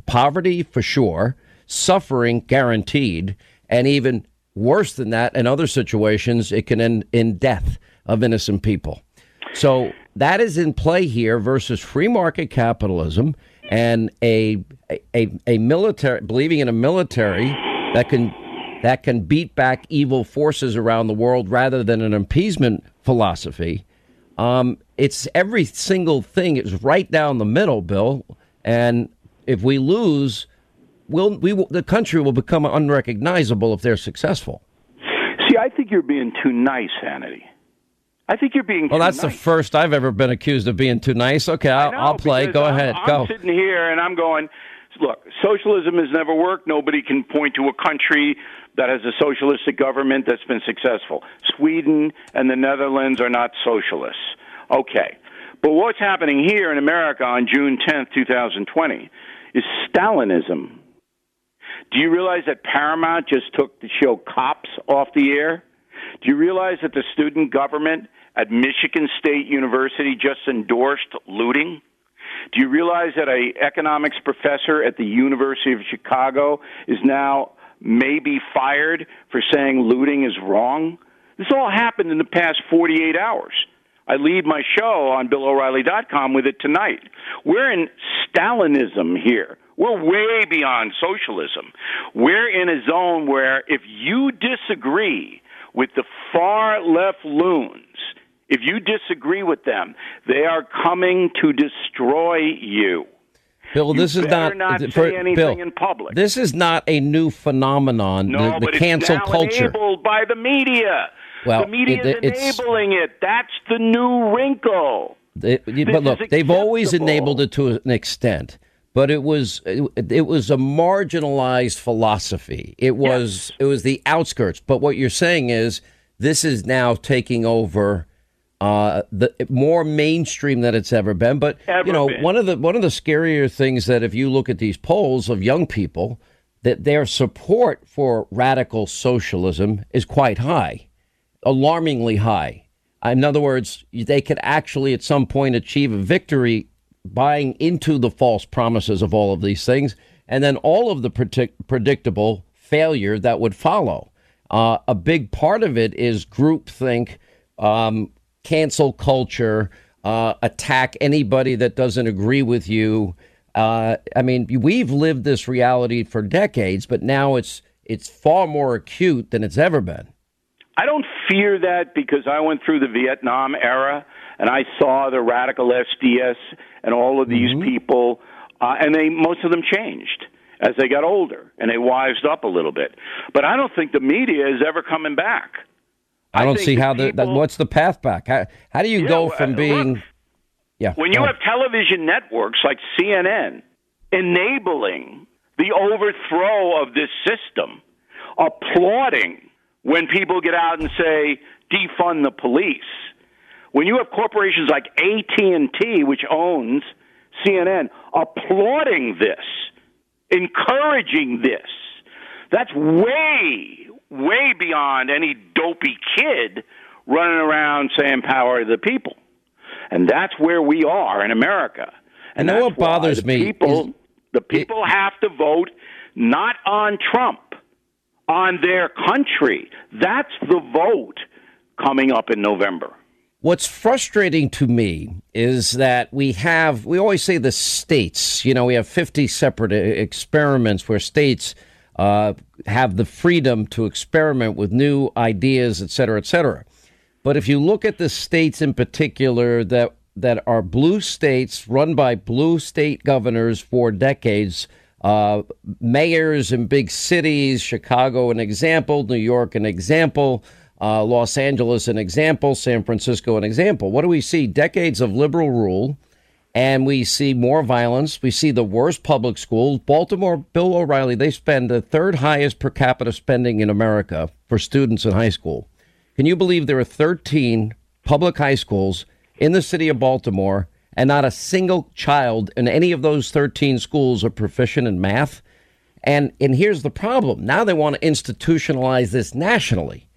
poverty for sure, suffering guaranteed, and even worse than that, in other situations, it can end in death of innocent people. So that is in play here versus free market capitalism and a a a military believing in a military that can that can beat back evil forces around the world rather than an appeasement philosophy. Um, it's every single thing is right down the middle, Bill. And if we lose, we'll, we will, the country will become unrecognizable if they're successful. See, I think you're being too nice, Hannity. I think you're being. Well, that's nice. the first I've ever been accused of being too nice. Okay, I'll, know, I'll play. Go I'm, ahead. I'm Go. sitting here and I'm going. Look, socialism has never worked. Nobody can point to a country that has a socialistic government that's been successful. Sweden and the Netherlands are not socialists. Okay. But what's happening here in America on June 10th, 2020 is Stalinism. Do you realize that Paramount just took the show Cops off the air? Do you realize that the student government at Michigan State University just endorsed looting? Do you realize that a economics professor at the University of Chicago is now maybe fired for saying looting is wrong? This all happened in the past 48 hours. I lead my show on BillO'Reilly.com with it tonight. We're in Stalinism here. We're way beyond socialism. We're in a zone where if you disagree with the far left loons, if you disagree with them, they are coming to destroy you. Bill, You this is not, not for- Bill, in public. This is not a new phenomenon. No, the, the but cancel it's now culture. enabled by the media. Well, the media it- is enabling it. That's the new wrinkle. It- but look, they've always enabled it to an extent, but it was it, it was a marginalized philosophy. It was it was the outskirts. But what you're saying is this is now taking over uh, the more mainstream than it's ever been. But Ever you know, been. one of the one of the scarier things that if you look at these polls of young people, that their support for radical socialism is quite high alarmingly high. In other words, they could actually at some point achieve a victory buying into the false promises of all of these things and then all of the predict- predictable failure that would follow. Uh, a big part of it is groupthink, um, cancel culture, uh, attack anybody that doesn't agree with you. Uh, I mean, we've lived this reality for decades, but now it's it's far more acute than it's ever been. I don't fear that because I went through the Vietnam era and I saw the radical SDS and all of these Mm-hmm. people, uh, and they most of them changed as they got older and they wised up a little bit. But I don't think the media is ever coming back. I don't see the how the, people- what's the path back? How, how do you Yeah, go well, from uh, being look, yeah When you have television networks like CNN enabling the overthrow of this system, applauding when people get out and say defund the police, when you have corporations like AT&T which owns CNN applauding this, encouraging this, that's way way beyond any dopey kid running around saying power to the people. And that's where we are in America. And You know what bothers the me People, is- the people have to vote not on Trump, on their country. That's the vote coming up in November. What's frustrating to me is that we have, we always say the states, you know, we have 50 separate e- experiments where states uh, have the freedom to experiment with new ideas, et cetera, et cetera. But if you look at the states in particular that, that are blue states run by blue state governors for decades, uh, mayors in big cities, Chicago, an example, New York, an example, uh, Los Angeles, an example, San Francisco, an example. What do we see? Decades of liberal rule, and we see more violence. We see the worst public schools. Baltimore, Bill O'Reilly, they spend the third highest per capita spending in America for students in high school. Can you believe there are 13 public high schools in the city of Baltimore, and not a single child in any of those 13 schools are proficient in math? And and here's the problem. Now they want to institutionalize this nationally.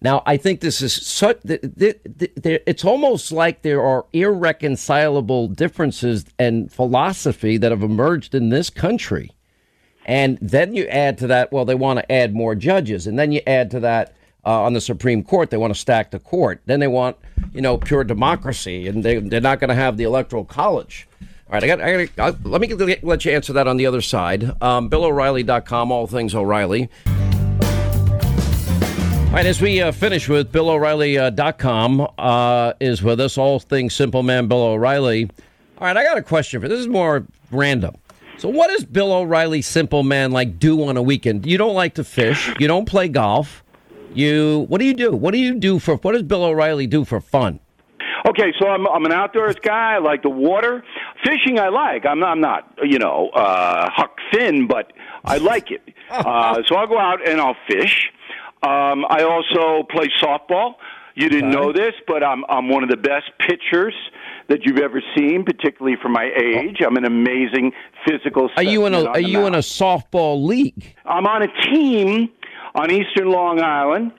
Now, I think this is such. It's almost like there are irreconcilable differences and philosophy that have emerged in this country. And then you add to that, well, they want to add more judges. And then you add to that, uh, on the Supreme Court, they want to stack the court. Then they want, you know, pure democracy, and they, they're not going to have the Electoral College. All right, I got. I got uh, let me let you answer that on the other side. Um, BillO'Reilly.com, all things O'Reilly. All right, as we uh, finish with BillO'Reilly.com uh, is with us, all things Simple Man Bill O'Reilly. All right, I got a question for this. is more random. So, what does Bill O'Reilly, simple man, like do on a weekend? You don't like to fish. You don't play golf. You what do you do? What do you do for? What does Bill O'Reilly do for fun? Okay, so I'm I'm an outdoors guy. I like the water. Fishing, I like. I'm not, I'm not you know uh, Huck Finn, but I like it. Uh, so I'll go out and I'll fish. Um, I also play softball. You didn't know this, but I'm I'm one of the best pitchers that you've ever seen, particularly for my age. I'm an amazing physical. Are you in a Are you in a softball league? I'm on a team on Eastern Long Island,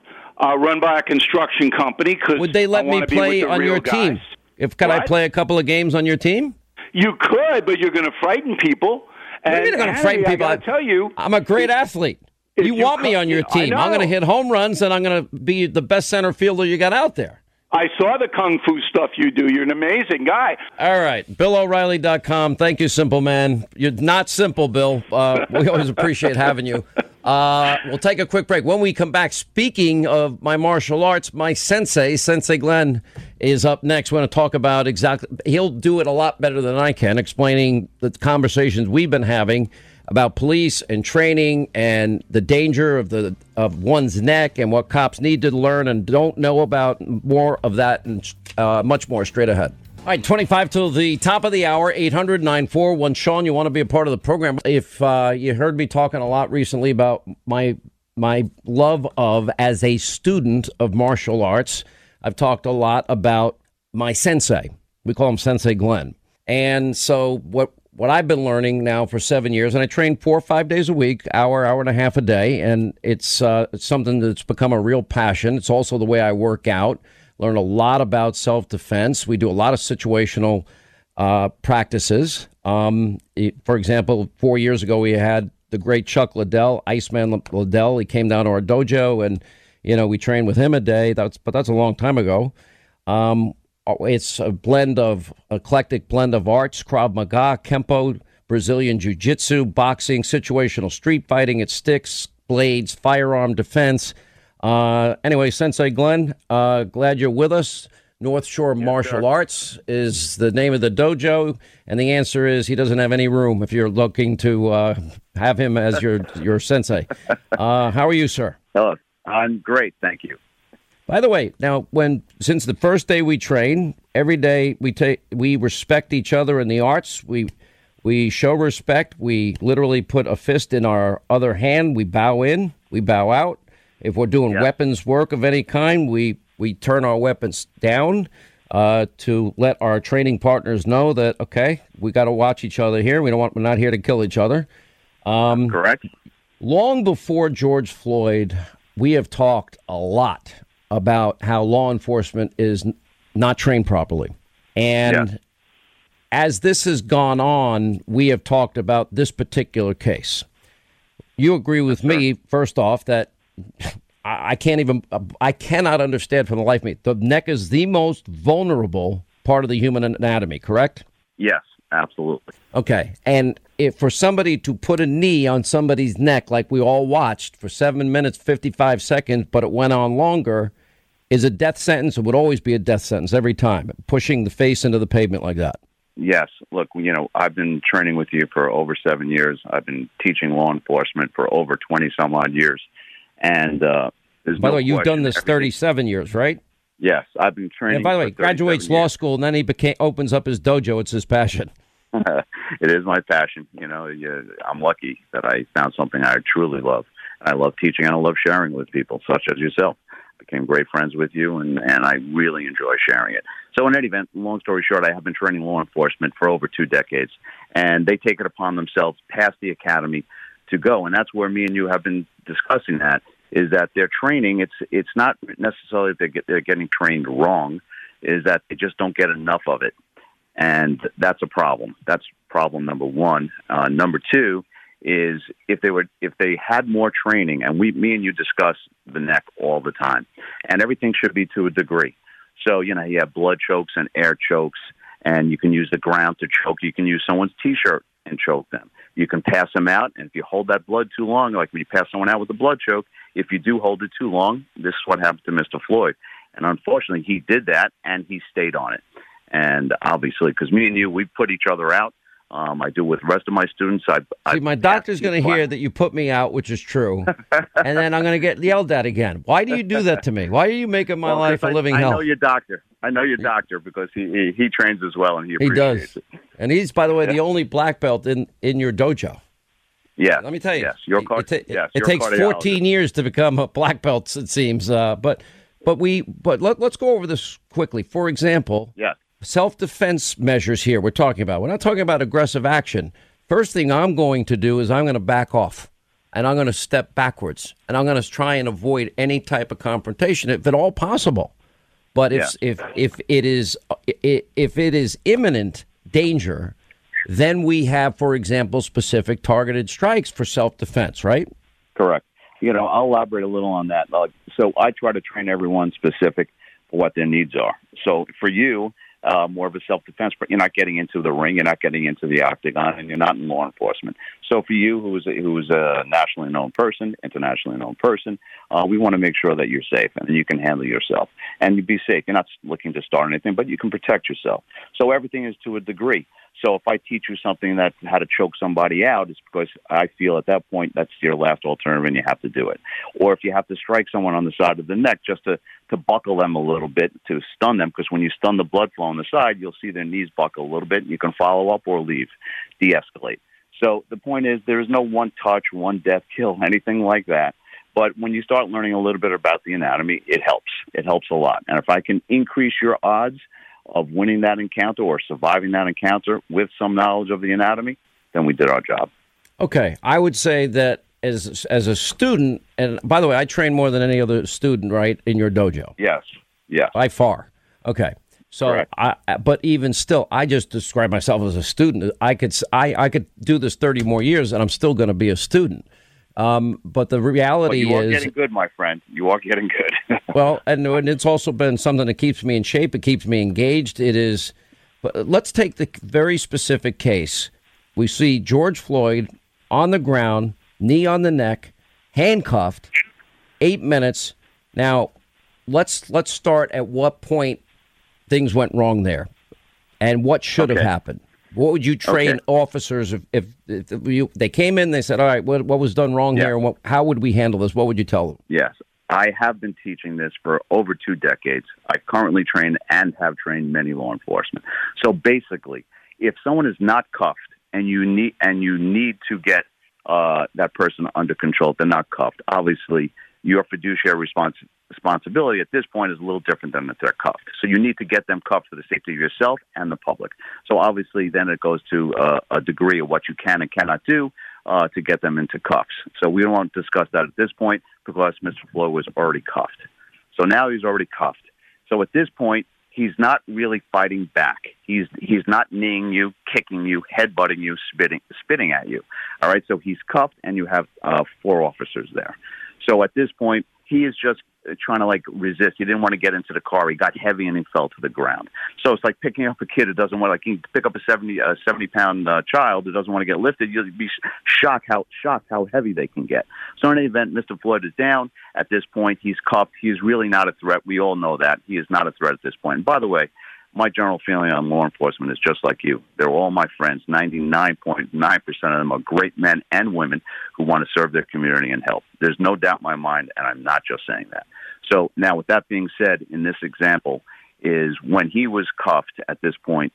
uh, run by a construction company. Cause Would they let I me wanna be play with the on real your team? guys. If could I What? play a couple of games on your team? You could, but you're going to frighten people. What do you mean And I'm going to frighten people? I tell you, I'm a great athlete. You you want me on your team. I'm going to hit home runs, and I'm going to be the best center fielder you got out there. I saw the kung fu stuff you do. You're an amazing guy. All right, BillO'Reilly.com. Thank you, simple man. You're not simple, Bill. Uh, we always appreciate having you. Uh, we'll take a quick break. When we come back, speaking of my martial arts, my sensei, Sensei Glenn, is up next. We're going to talk about exactly, he'll do it a lot better than I can, explaining the conversations we've been having about police and training and the danger of the of one's neck and what cops need to learn and don't know about more of that and uh, much more straight ahead. All right, 25 till the top of the hour, 800 941. Sean, you want to be a part of the program? If uh, you heard me talking a lot recently about my my love of as a student of martial arts, I've talked a lot about my sensei. We call him Sensei Glenn. And so what what I've been learning now for seven years, and I train four or five days a week, hour, hour and a half a day, and it's uh, something that's become a real passion. It's also the way I work out. Learn a lot about self defense. We do a lot of situational uh, practices. Um, it- for example, four years ago, we had the great Chuck Liddell, Iceman Liddell. He came down to our dojo, and you know we trained with him a day. That's but that's a long time ago. Um, it's a blend of eclectic blend of arts: Krav Maga, Kempo, Brazilian Jiu Jitsu, boxing, situational street fighting. It sticks, blades, firearm defense. Uh, anyway, Sensei Glenn, uh, glad you're with us. North Shore Martial Arts is the name of the dojo, and the answer is he doesn't have any room if you're looking to uh, have him as your your sensei. Uh, how are you, sir? Hello. I'm great, thank you. By the way, now when since the first day we train, every day we take we respect each other in the arts. We we show respect. We literally put a fist in our other hand. We bow in. We bow out. If we're doing Yeah. weapons work of any kind, we we turn our weapons down uh, to let our training partners know that okay, we got to watch each other here. We don't want we're not here to kill each other. Um, Correct? long before George Floyd, we have talked a lot about how law enforcement is not trained properly. And Yeah. as this has gone on, we have talked about this particular case. You agree with me, first off, that I I can't even, uh, I cannot understand for the life of me. The neck is the most vulnerable part of the human anatomy, correct? Yes, absolutely. Okay. And if for somebody to put a knee on somebody's neck, like we all watched for seven minutes, 55 seconds, but it went on longer, is a death sentence. It would always be a death sentence every time, pushing the face into the pavement like that. Yes. Look, you know, I've been training with you for over seven years. I've been teaching law enforcement for over 20 some odd years. And uh, By no the way, you've done this everything- 37 years, right? Yes, I've been training. And by the way, graduates 37 law school, and then he became opens up his dojo. It's his passion. it is my passion. You know, you, I'm lucky that I found something I truly love. I love teaching and I love sharing with people, such as yourself. Became great friends with you, and, and I really enjoy sharing it. So, in any event, long story short, I have been training law enforcement for over two decades, and they take it upon themselves past the academy to go, and that's where me and you have been discussing that. Is that their training? It's it's not necessarily that they get, they're getting trained wrong. Is that they just don't get enough of it and that's a problem. That's problem number one. Uh, number two is if they were if they had more training, and we, me and you discuss the neck all the time, and everything should be to a degree. So you know you have blood chokes and air chokes, and you can use the ground to choke. You can use someone's t-shirt and choke them. You can pass them out, and if you hold that blood too long, like when you pass someone out with a blood choke, if you do hold it too long, this is what happened to Mr. Floyd. And unfortunately, he did that, and he stayed on it. And obviously, because me and you, we put each other out. Um, I do with the rest of my students. I, I See, my doctor's going to hear that you put me out, which is true, and then I'm going to get yelled at again. Why do you do that to me? Why are you making my well, life a living I, hell? I know your doctor. I know your doctor because he he, he trains as well, and he he does, it. and he's by the way the only black belt in in your dojo. Yeah, Let me tell you, Yes, your car- it, ta- yes, it takes 14 years to become a black belt. It seems, uh, but but we but let, let's go over this quickly. For example, Yeah. Self defense measures here we're talking about. We're not talking about aggressive action. First thing I'm going to do is I'm going to back off and I'm going to step backwards and I'm going to try and avoid any type of confrontation if at all possible. But if if if it is if it is imminent danger, then we have, for example, specific targeted strikes for self defense, right? Correct. You know, I'll elaborate a little on that. Like, so I try to train everyone specific for what their needs are. So for you, uh, more of a self-defense, but you're not getting into the ring, you're not getting into the octagon, and you're not in law enforcement. So for you, who is a, who is a nationally known person, internationally known person, uh, we want to make sure that you're safe and you can handle yourself and you be safe. You're not looking to start anything, but you can protect yourself. So everything is to a degree. So if I teach you something that how to choke somebody out, it's because I feel at that point that's your last alternative and you have to do it. Or if you have to strike someone on the side of the neck just to, to buckle them a little bit, to stun them, because when you stun the blood flow on the side, you'll see their knees buckle a little bit. You can follow up or leave, de escalate. So the point is there is no one touch, one death kill, anything like that. But when you start learning a little bit about the anatomy, it helps. It helps a lot. And if I can increase your odds of winning that encounter or surviving that encounter with some knowledge of the anatomy, then we did our job. Okay, I would say that as as a student, and by the way, I train more than any other student, right, in your dojo Yes. Yeah. by far. Okay, so Correct. I, but even still, I just describe myself as a student. I could I I could do this thirty more years, and I'm still going to be a student. Um, but the But reality you are is, getting good, my friend. You are getting good. well, and, and it's also been something that keeps me in shape. It keeps me engaged. It is. But let's take the very specific case. We see George Floyd on the ground, knee on the neck, handcuffed, eight minutes. Now, let's let's start at what point things went wrong there, and what should have happened. What would you train Okay. officers if, if, if you, they came in? They said, "All right, what, what was done wrong Yeah. here? And what, how would we handle this? What would you tell them?" yes. I have been teaching this for over two decades. I currently train and have trained many law enforcement. So basically, if someone is not cuffed and you need and you need to get uh, that person under control, they're not cuffed. Obviously, your fiduciary respons- responsibility at this point is a little different than if they're cuffed. So you need to get them cuffed for the safety of yourself and the public. So obviously, then it goes to uh, a degree of what you can and cannot do uh, to get them into cuffs. So we don't want to discuss that at this point because Mr. Flo was already cuffed. So now he's already cuffed. So at this point, he's not really fighting back. He's he's not kneeing you, kicking you, headbutting you, spitting spitting at you. All right. So he's cuffed, and you have uh, four officers there. So at this point, he is just trying to like resist. He didn't want to get into the car. He got heavy and he fell to the ground. So it's like picking up a kid who doesn't want like you pick up a 70 uh, 70 pound uh, child who doesn't want to get lifted. You'll be shocked how shocked how heavy they can get. So in any event, Mr. Floyd is down. At this point, he's cuffed. He's really not a threat. We all know that he is not a threat at this point. And by the way, my general feeling on law enforcement is just like you. They're all my friends. 99.9% of them are great men and women who want to serve their community and help. There's no doubt in my mind, and I'm not just saying that. So now, with that being said, in this example, is when he was cuffed at this point,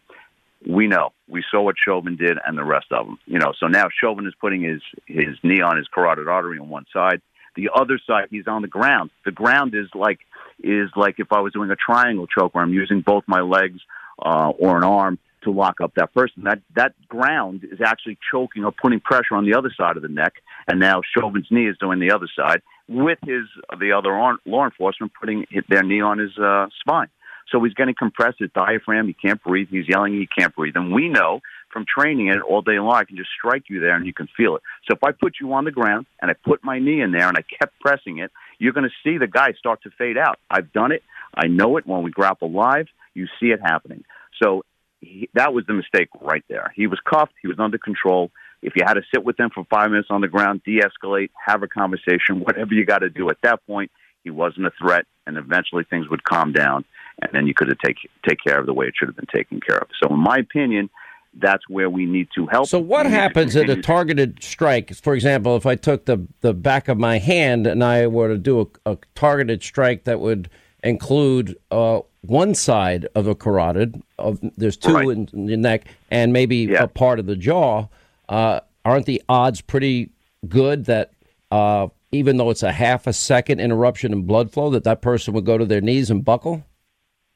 we know we saw what Chauvin did and the rest of them. You know, so now Chauvin is putting his his knee on his carotid artery on one side. The other side, he's on the ground. The ground is like is like if I was doing a triangle choke where I'm using both my legs uh, or an arm to lock up that person. That that ground is actually choking or putting pressure on the other side of the neck, and now Chauvin's knee is doing the other side with his the other law enforcement putting their knee on his uh, spine. So he's getting compressed, his diaphragm. He can't breathe. He's yelling. He can't breathe. And we know from training it all day long, I can just strike you there and you can feel it. So if I put you on the ground and I put my knee in there and I kept pressing it, you're going to see the guy start to fade out. I've done it. I know it. When we grapple live, you see it happening. So he, that was the mistake right there. He was cuffed. He was under control. If you had to sit with him for five minutes on the ground, de-escalate, have a conversation, whatever you got to do at that point, he wasn't a threat, and eventually things would calm down. and then you could have take take care of the way it should have been taken care of. So, in my opinion, that's where we need to help. So, what happens at a targeted strike? For example, if I took the the back of my hand and I were to do a, a targeted strike that would include uh, one side of a carotid, of, there's two right. in, in, the neck, and maybe yeah. a part of the jaw. Uh, aren't the odds pretty good that uh, even though it's a half a second interruption in blood flow, that that person would go to their knees and buckle?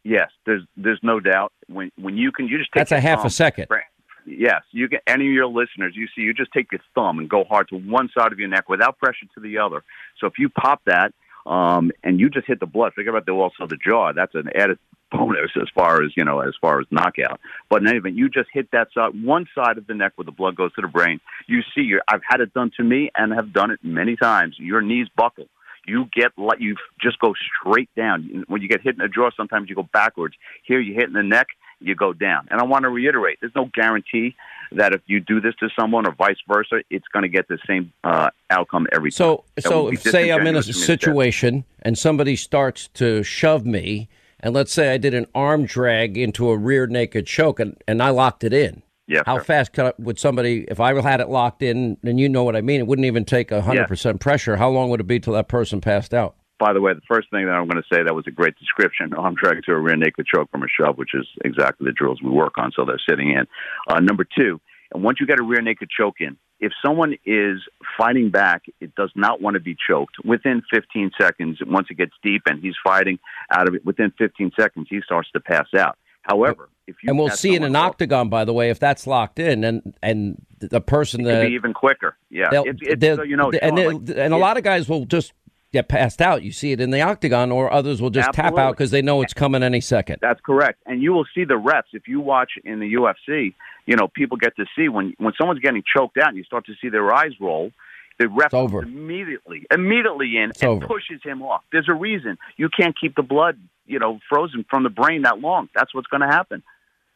Yes, there's there's no doubt. When when you can, you just take that's a half thumb, a second. Right? Yes, you can. Any of your listeners, you see, you just take your thumb and go hard to one side of your neck without pressure to the other. So if you pop that, um, and you just hit the blood, forget about the also the jaw. That's an added bonus as far as you know, as far as knockout. But in any event, you just hit that side, one side of the neck where the blood goes to the brain. You see, your, I've had it done to me and have done it many times. Your knees buckle. You get you just go straight down. When you get hit in the jaw, sometimes you go backwards. Here, you hit in the neck, you go down. And I want to reiterate: there's no guarantee that if you do this to someone or vice versa, it's going to get the same uh, outcome every so, time. So, so say I'm in a situation and somebody starts to shove me and let's say I did an arm drag into a rear naked choke and, and I locked it in. Yes, How fast could I, would somebody, if I had it locked in, and you know what I mean, it wouldn't even take 100% yes. pressure. How long would it be till that person passed out? By the way, the first thing that I'm going to say that was a great description. Arm drag to a rear naked choke from a shove, which is exactly the drills we work on, so they're sitting in. Uh, number two, and once you get a rear naked choke in, if someone is fighting back, it does not want to be choked. Within 15 seconds, once it gets deep and he's fighting out of it, within 15 seconds, he starts to pass out. However, if you and we'll see in an octagon, by the way, if that's locked in, and and the person that be even quicker. Yeah, it's, it's, so you know, Sean, and, like, and a lot of guys will just get passed out. You see it in the octagon, or others will just Absolutely. tap out because they know it's coming any second. That's correct, and you will see the reps if you watch in the UFC you know, people get to see when when someone's getting choked out and you start to see their eyes roll. The ref immediately, immediately in it's and over. pushes him off. There's a reason you can't keep the blood, you know, frozen from the brain that long. That's what's going to happen.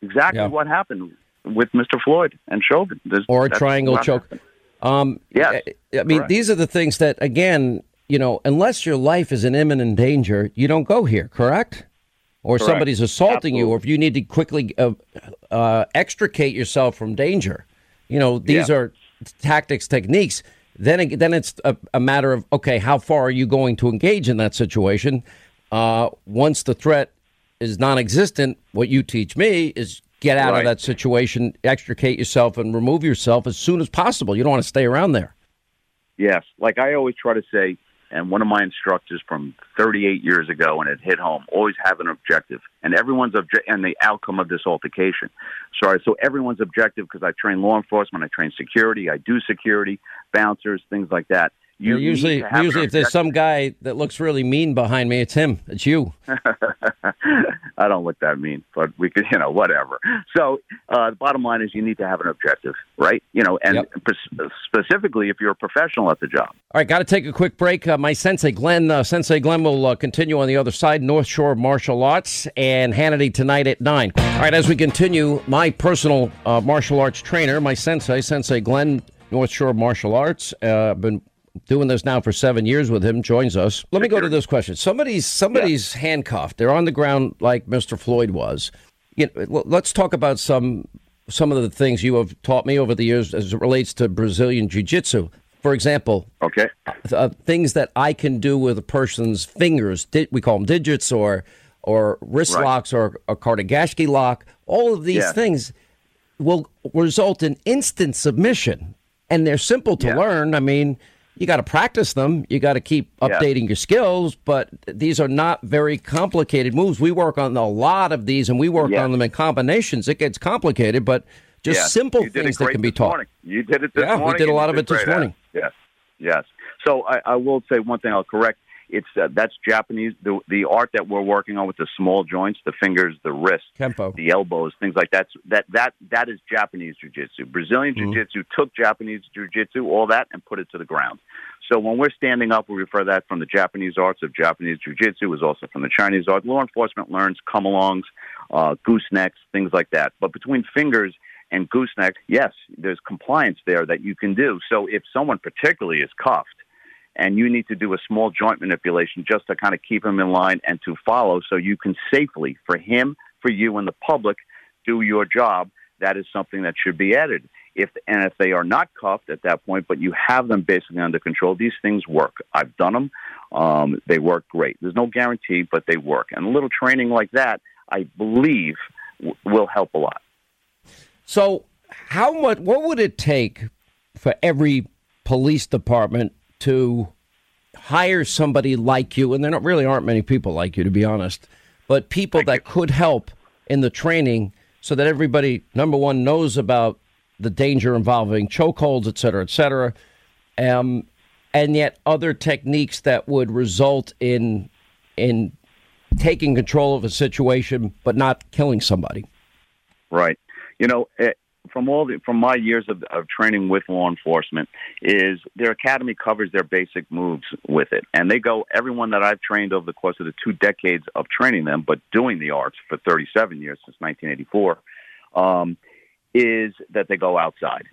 Exactly yeah. what happened with Mr. Floyd and Chauvin. There's, or a triangle choke. Um, yeah, I mean, correct. these are the things that, again, you know, unless your life is in imminent danger, you don't go here. Correct? or Correct. somebody's assaulting Absolutely. you, or if you need to quickly uh, uh, extricate yourself from danger. You know, these yeah. are tactics, techniques. Then, then it's a, a, matter of okay, how far are you going to engage in that situation? Uh, once the threat is non-existent, what you teach me is get out right. of that situation, extricate yourself, and remove yourself as soon as possible. You don't want to stay around there. Yes, like I always try to say, and one of my instructors from 38 years ago, and it hit home. Always have an objective, and everyone's object and the outcome of this altercation. Sorry, so everyone's objective because I train law enforcement, I train security, I do security, bouncers, things like that. You usually, usually, if there's some guy that looks really mean behind me, it's him. It's you. I don't look that mean, but we could, you know, whatever. So uh, the bottom line is, you need to have an objective, right? You know, and yep. specifically if you're a professional at the job. All right, got to take a quick break. Uh, my sensei Glenn, uh, Sensei Glenn, will uh, continue on the other side. North Shore Martial Arts and Hannity tonight at nine. All right, as we continue, my personal uh, martial arts trainer, my sensei, Sensei Glenn, North Shore Martial Arts. Uh, been doing this now for seven years with him, joins us. Let me go to this question. Somebody's somebody's yeah. handcuffed. They're on the ground like Mr. Floyd was. You know, let's talk about some some of the things you have taught me over the years as it relates to Brazilian jiu-jitsu. For example, okay, uh, things that I can do with a person's fingers. Di- we call them digits or or wrist right. locks or a Kotegaeshi lock. All of these yeah. things will result in instant submission, and they're simple to yeah. learn. I mean, you got to practice them. You got to keep updating yeah. your skills, but these are not very complicated moves. We work on a lot of these, and we work yeah. on them in combinations. It gets complicated, but just yeah. simple things that can be taught. Morning. You did it this yeah, morning. we did a lot of it this morning. Yes, yes. So I, I will say one thing. I'll correct it's uh, that's Japanese. The the art that we're working on with the small joints, the fingers, the wrists, Kempo. the elbows, things like that. That that that is Japanese jiu-jitsu. Brazilian mm-hmm. jiu-jitsu took Japanese jiu-jitsu, all that, and put it to the ground. So when we're standing up, we refer that from the Japanese arts of Japanese jiu-jitsu, is also from the Chinese art. Law enforcement learns come-alongs, uh, goosenecks, things like that. But between fingers and gooseneck, yes, there's compliance there that you can do. So if someone particularly is cuffed and you need to do a small joint manipulation just to kind of keep him in line and to follow so you can safely, for him, for you, and the public, do your job. That is something that should be added. If and if they are not cuffed at that point, but you have them basically under control, these things work. I've done them; um, they work great. There's no guarantee, but they work. And a little training like that, I believe, w- will help a lot. So, how much? What would it take for every police department to hire somebody like you? And there not, really aren't many people like you, to be honest, but people Thank that you. could help in the training so that everybody, number one, knows about the danger involving chokeholds, et cetera, et cetera, um, and yet other techniques that would result in in taking control of a situation but not killing somebody. Right. You know, eh, from all the, from my years of, of training with law enforcement is their academy covers their basic moves with it, and they go. Everyone that I've trained over the course of the two decades of training them, but doing the arts for 37 years since 1984, um, is that they go outside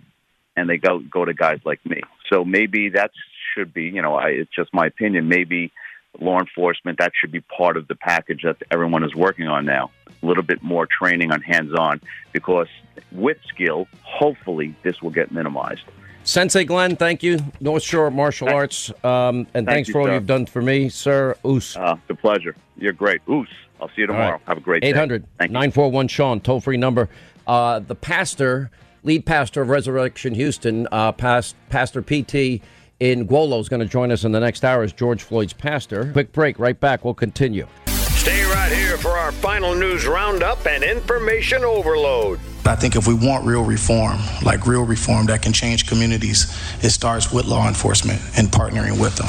and they go go to guys like me. So maybe that should be, you know, I, it's just my opinion. Maybe law enforcement that should be part of the package that everyone is working on now. A little bit more training on hands-on, because with skill, hopefully this will get minimized. Sensei Glenn, thank you. North Shore Martial Arts, um, and thank thanks you, for all sir. you've done for me, sir. Oos. Uh, the pleasure. You're great. Oos. I'll see you tomorrow. Right. Have a great 800 941 Sean, toll free number. Uh, the pastor, lead pastor of Resurrection Houston, uh, past, Pastor PT Ngwolo, is going to join us in the next hour as George Floyd's pastor. Quick break, right back. We'll continue. Stay right here for our final news roundup and information overload. I think if we want real reform, like real reform that can change communities, it starts with law enforcement and partnering with them,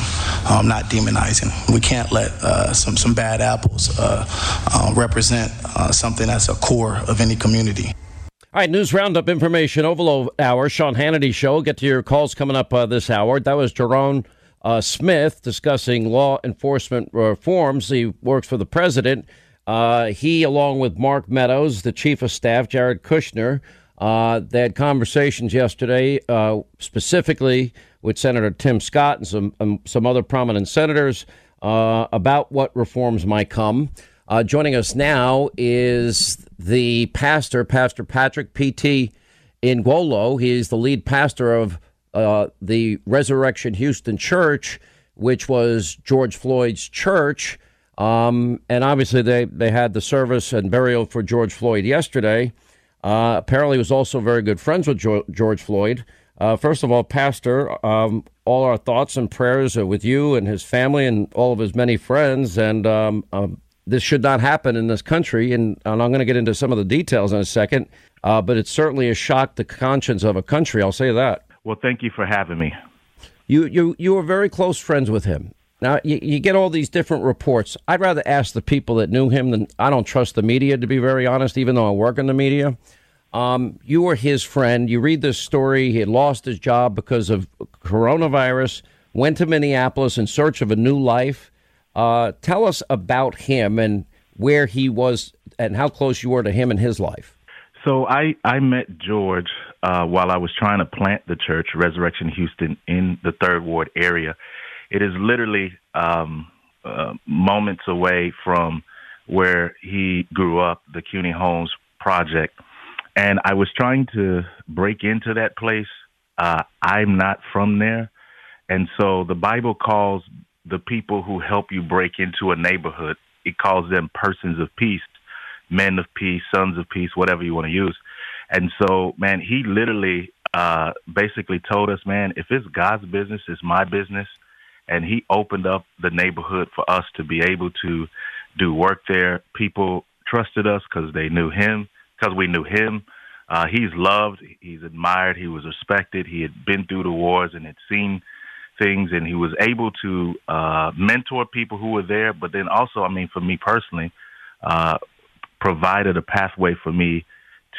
um, not demonizing. We can't let uh, some some bad apples uh, uh, represent uh, something that's a core of any community. All right, news roundup information overload hour. Sean Hannity show. Get to your calls coming up uh, this hour. That was Ja'Ron uh, Smith discussing law enforcement reforms. He works for the president. Uh, he, along with Mark Meadows, the chief of staff, Jared Kushner, uh, they had conversations yesterday, uh, specifically with Senator Tim Scott and some um, some other prominent senators uh, about what reforms might come. Uh, joining us now is the pastor, Pastor Patrick P.T. Ngwolo. He is the lead pastor of uh, the Resurrection Houston Church, which was George Floyd's church. Um, and obviously, they, they had the service and burial for George Floyd yesterday. Uh, apparently, was also very good friends with jo- George Floyd. Uh, first of all, Pastor, um, all our thoughts and prayers are with you and his family and all of his many friends. And um, um this should not happen in this country. And, and I'm going to get into some of the details in a second. Uh, but it certainly a shock the conscience of a country. I'll say that. Well, thank you for having me. You you you were very close friends with him. Now you, you get all these different reports. I'd rather ask the people that knew him than I don't trust the media to be very honest. Even though I work in the media, um, you were his friend. You read this story. He had lost his job because of coronavirus. Went to Minneapolis in search of a new life uh, tell us about him and where he was and how close you were to him in his life. So I, I met George uh, while I was trying to plant the church, Resurrection Houston, in the Third Ward area. It is literally um, uh, moments away from where he grew up, the Cuney Homes Project. And I was trying to break into that place. Uh, I'm not from there. And so the Bible calls the people who help you break into a neighborhood. It calls them persons of peace, men of peace, sons of peace, whatever you want to use. And so, man, he literally uh, basically told us, man, if it's God's business, it's my business. And he opened up the neighborhood for us to be able to do work there. People trusted us because they knew him, because we knew him. Uh, he's loved, he's admired, he was respected. He had been through the wars and had seen things, and he was able to uh, mentor people who were there. But then also, I mean, for me personally, uh, provided a pathway for me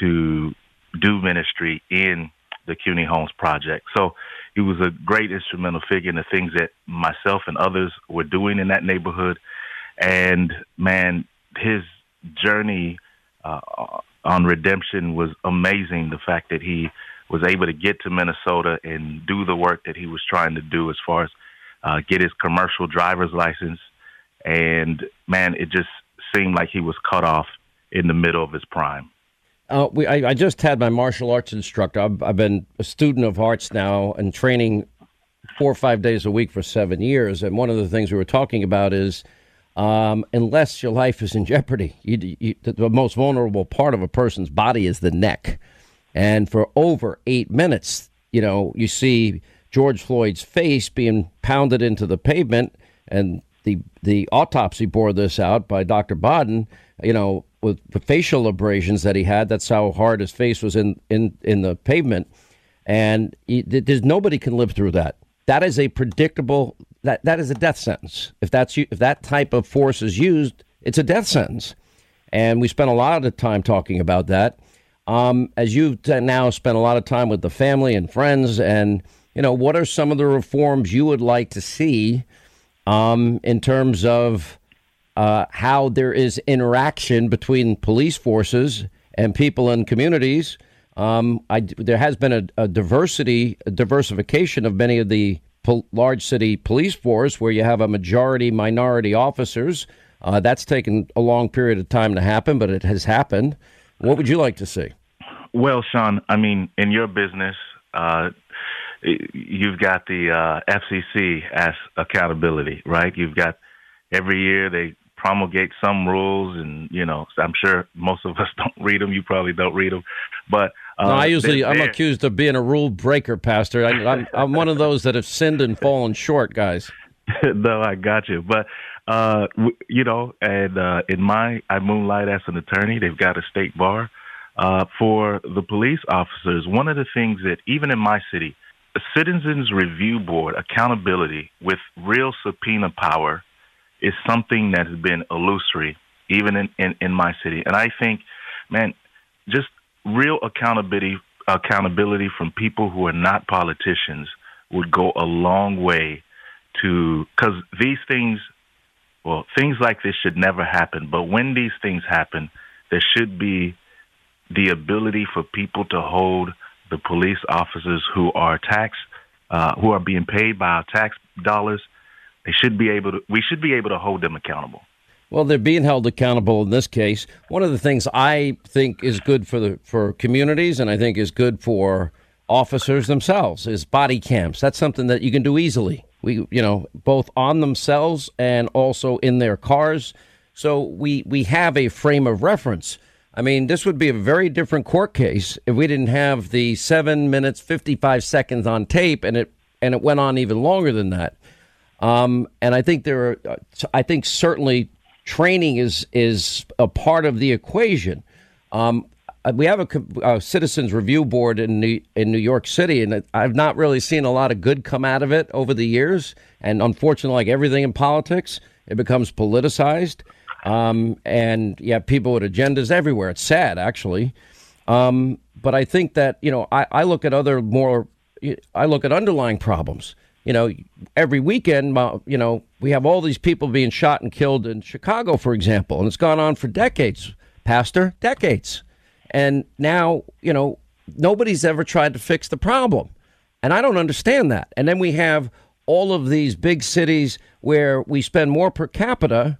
to do ministry in the Cuney Homes Project. So he was a great instrumental figure in the things that myself and others were doing in that neighborhood. And man, his journey uh, on redemption was amazing. The fact that he was able to get to Minnesota and do the work that he was trying to do as far as uh, get his commercial driver's license, and man, it just seemed like he was cut off in the middle of his prime. Uh, we, I, I, just had my martial arts instructor. I've, I've, been a student of arts now and training four or five days a week for seven years. And one of the things we were talking about is um, unless your life is in jeopardy, you, you, the most vulnerable part of a person's body is the neck. And for over eight minutes, you know, you see George Floyd's face being pounded into the pavement, and the the autopsy bore this out by Dr. Baden. You know, with the facial abrasions that he had. That's how hard his face was in in in the pavement, and he, there's nobody can live through that. That is a predictable. That that is a death sentence. If that's if that type of force is used, it's a death sentence. And we spent a lot of time talking about that. Um, as you've now spent a lot of time with the family and friends, and you know, what are some of the reforms you would like to see um, in terms of uh, how there is interaction between police forces and people in communities. Um, I, there has been a, a, diversity, a diversification of many of the pol- large city police force where you have a majority minority officers. Uh, that's taken a long period of time to happen, but it has happened. What would you like to see? Well, Sean, I mean, in your business, uh, you've got the uh, FCC as accountability, right? You've got every year they promulgate some rules, and you know, I'm sure most of us don't read them. You probably don't read them, but uh, no, I usually I'm accused of being a rule breaker, Pastor. I, am I'm, I'm one of those that have sinned and fallen short, guys. no, I got you, but uh, you know, and uh, in my I moonlight as an attorney. They've got a state bar uh, for the police officers. One of the things that even in my city, a citizens review board accountability with real subpoena power is something that has been illusory, even in, in, in my city. And I think, man, just real accountability accountability from people who are not politicians would go a long way to because these things well things like this should never happen but when these things happen there should be the ability for people to hold the police officers who are tax uh, who are being paid by our tax dollars they should be able to. We should be able to hold them accountable. Well, they're being held accountable in this case. One of the things I think is good for the for communities, and I think is good for officers themselves, is body cams. That's something that you can do easily. We, you know, both on themselves and also in their cars. So we we have a frame of reference. I mean, this would be a very different court case if we didn't have the seven minutes fifty five seconds on tape, and it and it went on even longer than that. Um, and I think there are, uh, I think certainly training is is a part of the equation. Um, we have a, a, citizens review board in New, in New York City, and I've not really seen a lot of good come out of it over the years. And unfortunately, like everything in politics, it becomes politicized. Um, and you have people with agendas everywhere. It's sad, actually. Um, but I think that you know, I, I look at other more, I look at underlying problems you know, every weekend, you know, we have all these people being shot and killed in Chicago, for example, and it's gone on for decades, Pastor, decades. And now, you know, nobody's ever tried to fix the problem. And I don't understand that. And then we have all of these big cities where we spend more per capita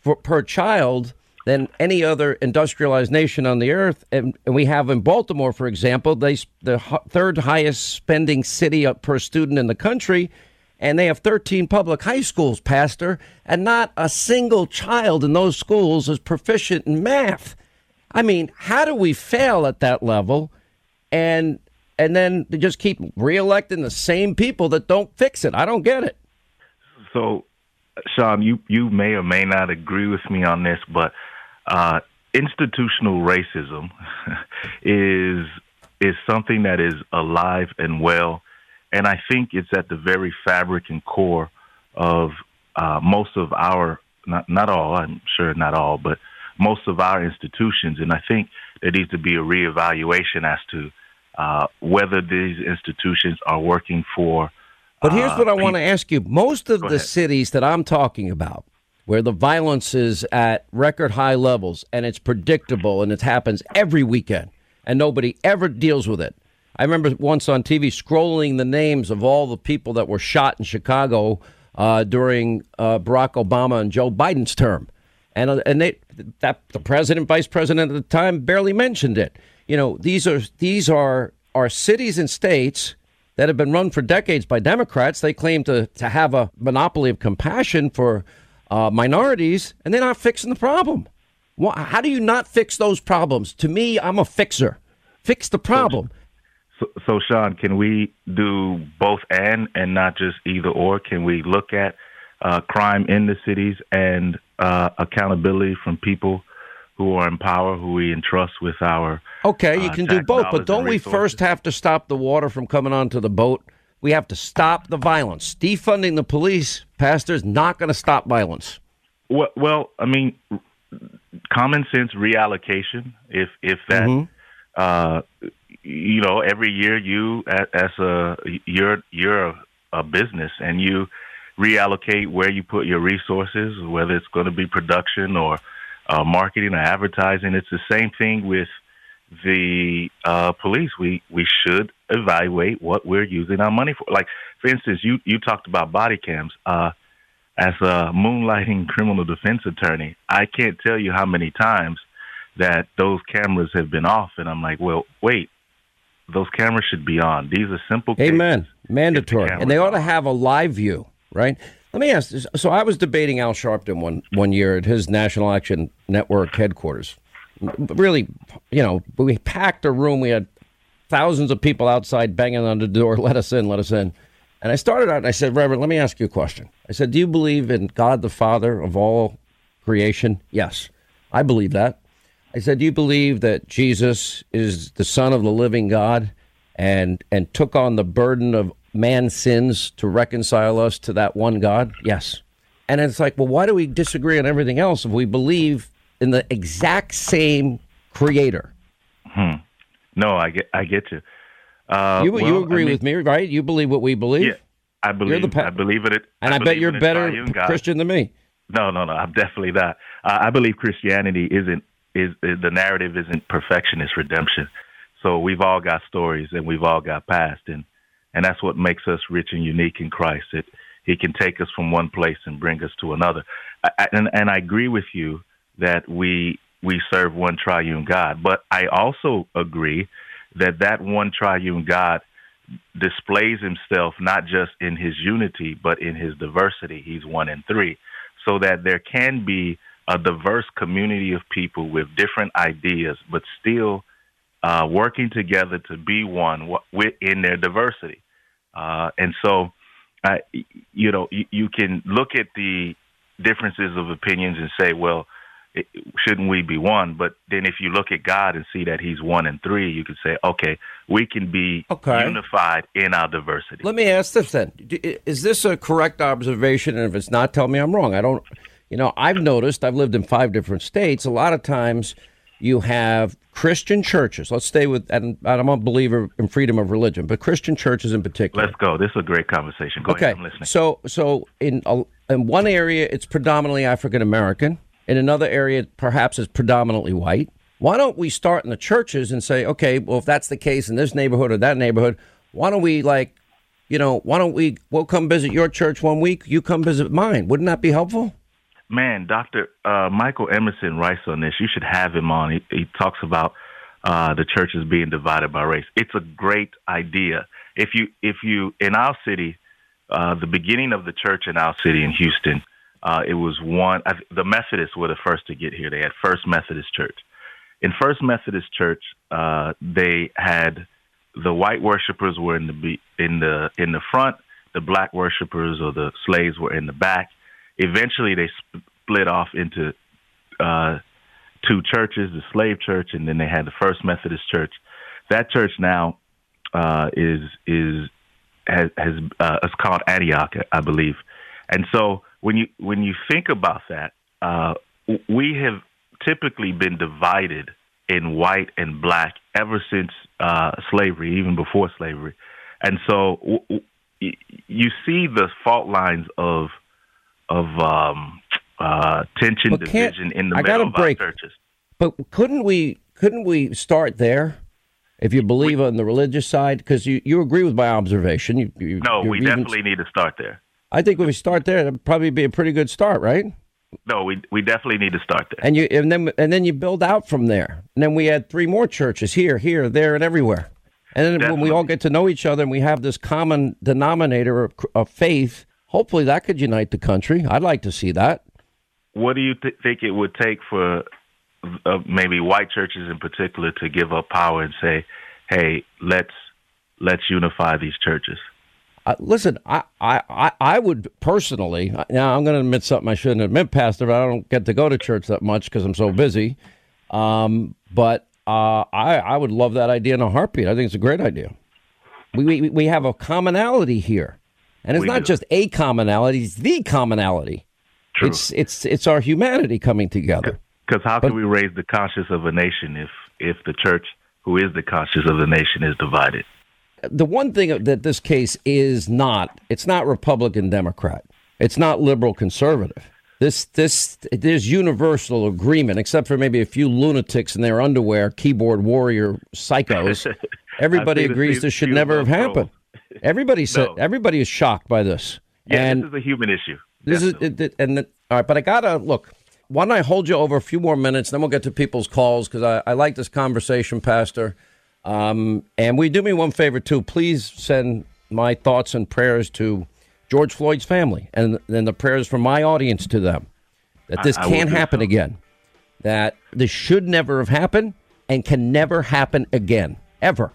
for, per child than any other industrialized nation on the earth. And, and we have in Baltimore, for example, they, the third highest spending city uh, per student in the country. And they have 13 public high schools, Pastor, and not a single child in those schools is proficient in math. I mean, how do we fail at that level? And and then they just keep reelecting the same people that don't fix it. I don't get it. So, Sean, you you may or may not agree with me on this, but uh, institutional racism is is something that is alive and well, and I think it's at the very fabric and core of uh, most of our not not all I'm sure not all, but most of our institutions, and I think there needs to be a reevaluation as to uh, whether these institutions are working for. But here's uh, what I want to ask you: most of the ahead. cities that I'm talking about where the violence is at record high levels and it's predictable and it happens every weekend and nobody ever deals with it. I remember once on TV scrolling the names of all the people that were shot in Chicago uh, during uh, Barack Obama and Joe Biden's term, and uh, and they that the president, vice president at the time barely mentioned it. You know, these are these are are cities and states that have been run for decades by Democrats. They claim to to have a monopoly of compassion for uh, minorities, and they're not fixing the problem. Well, how do you not fix those problems? To me, I'm a fixer. Fix the problem. So, so, Sean, can we do both and and not just either or? Can we look at uh, crime in the cities and uh, accountability from people who are in power, who we entrust with our okay? You uh, can do both, but don't we first have to stop the water from coming onto the boat? We have to stop the violence. Defunding the police, Pastor, is not going to stop violence. Well, well, I mean, common sense reallocation. If if that. Mm-hmm. Uh, you know, every year you as a you're you're a, a business and you reallocate where you put your resources, whether it's going to be production or uh, marketing or advertising. It's the same thing with the uh, police. We we should evaluate what we're using our money for. Like, for instance, you you talked about body cams. Uh, as a moonlighting criminal defense attorney, I can't tell you how many times that those cameras have been off, and I'm like, well, wait, those cameras should be on. These are simple. Cameras Amen. Mandatory, the and they ought to have a live view, right? Let me ask. This. So I was debating Al Sharpton one one year at his National Action Network headquarters. Really, you know, we packed a room. We had thousands of people outside banging on the door. Let us in. Let us in. And I started out and I said, Reverend, let me ask you a question. I said, Do you believe in God the Father of all creation? Yes, I believe that. I said, Do you believe that Jesus is the Son of the living God and and took on the burden of man's sins to reconcile us to that one God? Yes. And it's like, well, why do we disagree on everything else if we believe in the exact same creator? Hmm. No, I get I get you. Uh, you well, you agree I mean, with me, right? You believe what we believe. Yeah, I believe. You're the, I believe it. And I, I bet you're better Christian than me. No, no, no. I'm definitely not. Uh, I believe Christianity isn't is, is the narrative isn't perfection; it's redemption. So we've all got stories, and we've all got past, and and that's what makes us rich and unique in Christ. It He can take us from one place and bring us to another. I, and and I agree with you that we we serve one triune God, but I also agree that that one triune God displays himself not just in his unity but in his diversity. He's one in three, so that there can be a diverse community of people with different ideas, but still uh, working together to be one within their diversity. Uh, and so, you know, you, you, can look at the differences of opinions and say, well, it, shouldn't we be one? But then if you look at God and see that He's one and three, you can say, okay, we can be okay. unified in our diversity. Let me ask this then: Is this a correct observation? And if it's not, tell me I'm wrong. I don't. You know, I've noticed, I've lived in five different states. A lot of times you have Christian churches. Let's stay with, and I'm a believer in freedom of religion, but Christian churches in particular. Let's go. This is a great conversation. Go okay. Ahead, I'm listening. So, so in, in one area, it's predominantly African American. In another area, perhaps it's predominantly white. Why don't we start in the churches and say, okay, well, if that's the case in this neighborhood or that neighborhood, why don't we like, you know, why don't we, we'll come visit your church one week, you come visit mine. Wouldn't that be helpful? Man, Doctor uh, Michael Emerson writes on this. You should have him on. He, he talks about uh, the churches being divided by race. It's a great idea. If you if you in our city, uh, the beginning of the church in our city in Houston, uh, it was one. The Methodists were the first to get here. They had First Methodist Church. In First Methodist Church, uh, they had the white worshipers were in the in the in the front. The black worshipers or the slaves were in the back eventually they split off into uh, two churches, the slave church, and then they had the First Methodist Church. That church now uh, is is has, has uh, it's called Antioch, I believe. And so when you when you think about that, uh, we have typically been divided in white and black ever since uh, slavery, even before slavery. And so w- w- you see the fault lines of of um, uh, tension, division in the I middle of break. our churches. But couldn't we couldn't we start there? If you believe we, on the religious side, because you, you agree with my observation. You, you, no, we even, definitely need to start there. I think when we start there, it'd probably be a pretty good start, right? No, we we definitely need to start there. And you and then and then you build out from there. And then we had three more churches here, here, there, and everywhere. And then definitely. when we all get to know each other and we have this common denominator of, of faith, hopefully that could unite the country. I'd like to see that. What do you th- think it would take for uh, maybe white churches in particular to give up power and say, "Hey, let's let's unify these churches"? Uh, listen, I, I, I would personally. Now I'm going to admit something I shouldn't admit, Pastor. But I don't get to go to church that much because I'm so busy. Um, but uh, I, I would love that idea in a heartbeat. I think it's a great idea. We we, we have a commonality here, and it's we not do. just a commonality; it's the commonality. True. It's it's it's our humanity coming together. Because how but, can we raise the conscience of a nation if if the church, who is the conscience of the nation, is divided? the one thing that this case is not, it's not Republican Democrat. It's not liberal conservative. This this there's universal agreement, except for maybe a few lunatics in their underwear, keyboard warrior psychos. Everybody agrees this should never have happened. Everybody said no. everybody is shocked by this. Yeah, and this is a human issue. This Definitely. is it, and the, all right, but I gotta look. Why don't I hold you over a few more minutes, then we'll get to people's calls because I, I like this conversation, Pastor. Um, and we do me one favor too. Please send my thoughts and prayers to George Floyd's family and then the prayers from my audience to them that this I, I can't happen so. again. That this should never have happened and can never happen again, ever.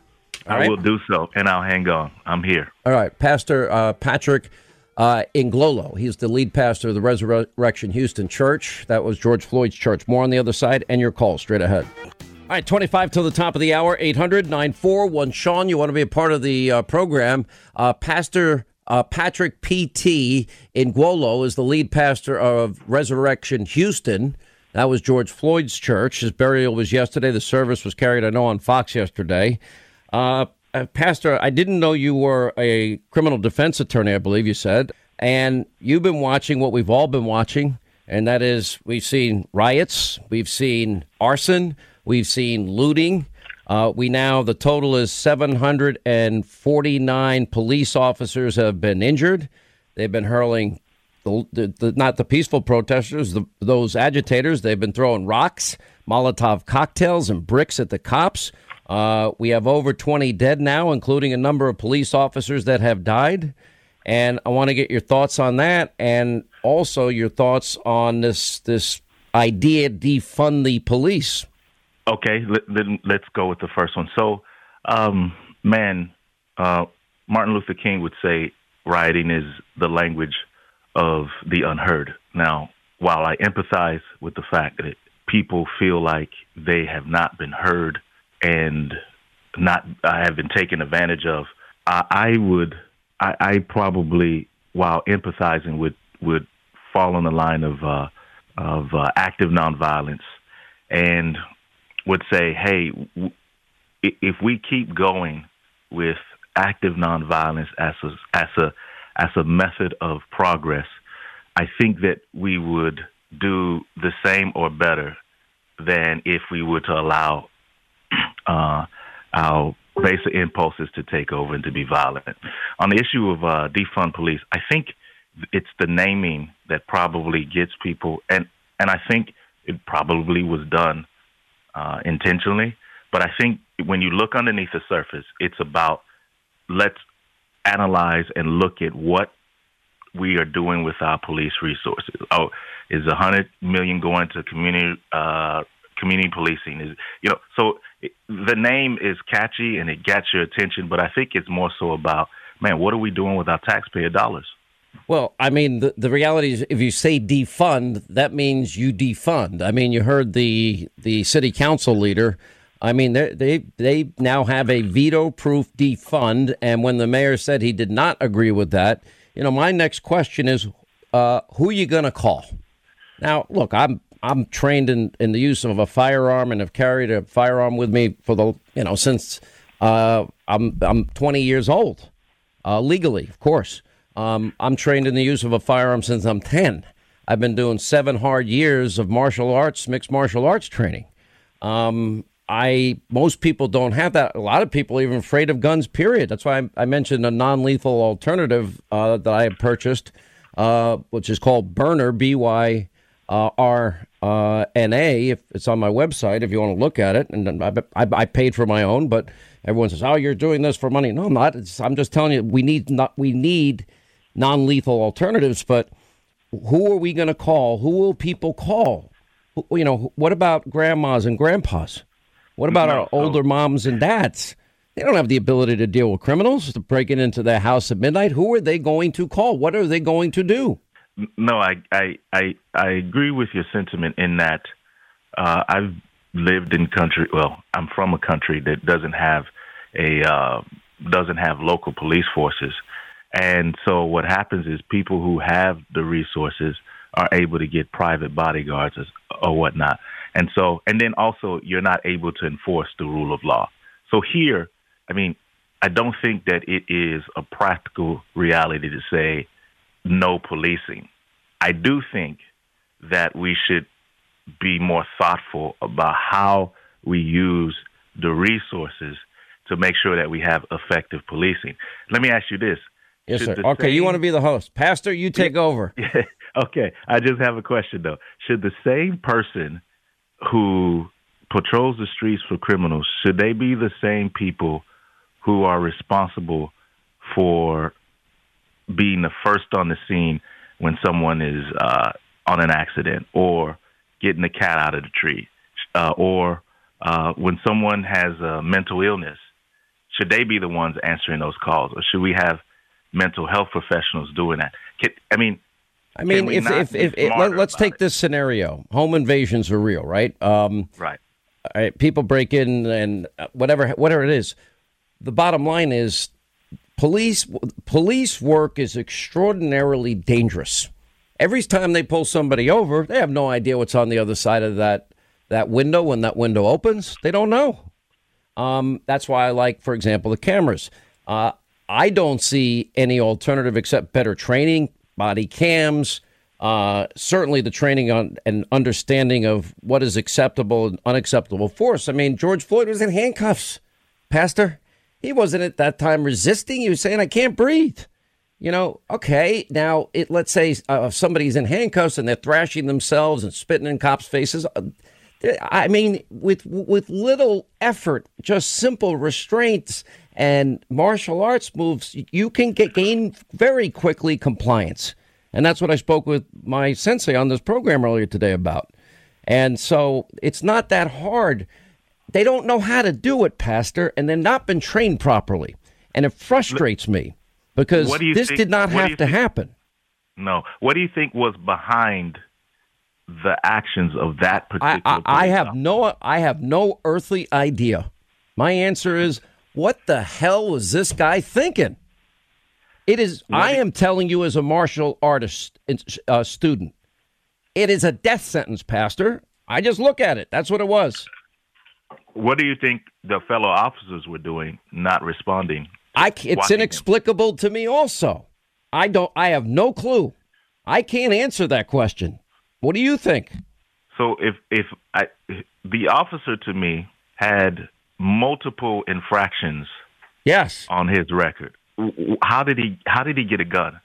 All I right? will do so, and I'll hang on. I'm here. All right, Pastor uh, Patrick uh, Ngwolo. He's the lead pastor of the Resurrection Houston Church. That was George Floyd's church. More on the other side, and your call straight ahead. All right, 25 till the top of the hour, 800 941 Sean, you want to be a part of the uh, program. Uh, pastor uh, Patrick P.T. Ngwolo is the lead pastor of Resurrection Houston. That was George Floyd's church. His burial was yesterday. The service was carried, I know, on Fox yesterday. Uh, uh, pastor, I didn't know you were a criminal defense attorney, I believe you said. And you've been watching what we've all been watching, and that is we've seen riots, we've seen arson, We've seen looting. Uh, we now, the total is 749 police officers have been injured. They've been hurling, the, the, the not the peaceful protesters, those agitators. They've been throwing rocks, Molotov cocktails, and bricks at the cops. Uh, we have over 20 dead now, including a number of police officers that have died. And I want to get your thoughts on that, and also your thoughts on this this idea defund the police. Okay, let, let's go with the first one. So, um, man, uh, Martin Luther King would say rioting is the language of the unheard. Now, while I empathize with the fact that people feel like they have not been heard and not I have been taken advantage of, I, I would I, I, probably while empathizing would would fall on the line of uh, of uh, active nonviolence and would say, hey, if we keep going with active nonviolence as a, as a as a method of progress, I think that we would do the same or better than if we were to allow uh, our basic impulses to take over and to be violent. On the issue of uh, defund police, I think it's the naming that probably gets people, and and I think it probably was done uh, intentionally. But I think when you look underneath the surface, it's about let's analyze and look at what we are doing with our police resources. Oh, is a hundred million going to community uh, community policing? Is you know so the name is catchy and it gets your attention, but I think it's more so about man, what are we doing with our taxpayer dollars? Well, I mean, the, the reality is, if you say defund, that means you defund. I mean, you heard the the city council leader. I mean, they they they now have a veto-proof defund, and when the mayor said he did not agree with that, you know, my next question is, uh, who are you going to call? Now, look, I'm I'm trained in, in the use of a firearm and have carried a firearm with me for the you know since uh, I'm I'm 20 years old, uh, legally, of course. Um, I'm trained in the use of a firearm since I'm 10. I've been doing seven hard years of martial arts, mixed martial arts training. Um, I most people don't have that. A lot of people are even afraid of guns. Period. That's why I, I mentioned a non-lethal alternative uh, that I have purchased, uh, which is called Byrna B Y uh, R uh, N A. If it's on my website, if you want to look at it, and I, I, I, paid for my own, but everyone says, "Oh, you're doing this for money." No, I'm not. It's, I'm just telling you, we need not we need non-lethal alternatives. But who are we going to call? Who will people call? You know, what about grandmas and grandpas? What about no, our older moms and dads? They don't have the ability to deal with criminals, to breaking into their house at midnight. Who are they going to call? What are they going to do? No, I I I, I agree with your sentiment in that uh, I've lived in country. Well, I'm from a country that doesn't have a uh, doesn't have local police forces, and so what happens is people who have the resources are able to get private bodyguards or whatnot. And so, and then also, you're not able to enforce the rule of law. So here, I mean, I don't think that it is a practical reality to say no policing. I do think that we should be more thoughtful about how we use the resources to make sure that we have effective policing. Let me ask you this. Yes, Should sir. Okay, same... you want to be the host. Pastor, you take over. okay, I just have a question, though. Should the same person who patrols the streets for criminals, should they be the same people who are responsible for being the first on the scene when someone is uh, on an accident or getting the cat out of the tree uh, or uh, when someone has a mental illness? Should they be the ones answering those calls or should we have mental health professionals doing that? Can, I mean, I mean, if if, if, if let, us take it? this scenario: home invasions are real, right? Um, right. right. People break in and whatever whatever it is. The bottom line is, police police work is extraordinarily dangerous. Every time they pull somebody over, they have no idea what's on the other side of that that window when that window opens. They don't know. Um, that's why I like, for example, the cameras. Uh, I don't see any alternative except better training, body cams, uh, certainly the training on and understanding of what is acceptable and unacceptable force. I mean, George Floyd was in handcuffs, Pastor. He wasn't at that time resisting. He was saying, "I can't breathe." You know, okay. Now, it, let's say uh, somebody's in handcuffs and they're thrashing themselves and spitting in cops' faces. Uh, I mean, with with little effort, just simple restraints and martial arts moves, you can get, gain very quickly compliance. And that's what I spoke with my sensei on this program earlier today about. And so it's not that hard. They don't know how to do it, Pastor, and they've not been trained properly. And it frustrates me because this think, did not have to happen. No. What do you think was behind the actions of that particular I, I, I have no I have no earthly idea. My answer is what the hell was this guy thinking? It is. I am telling you, as a martial artist uh, student, it is a death sentence, Pastor. I just look at it. That's what it was. What do you think the fellow officers were doing, not responding? I. It's inexplicable him? to me. Also, I don't. I have no clue. I can't answer that question. What do you think? So if if I, the officer to me had multiple infractions. Yes. On his record, how did he? How did he get a gun?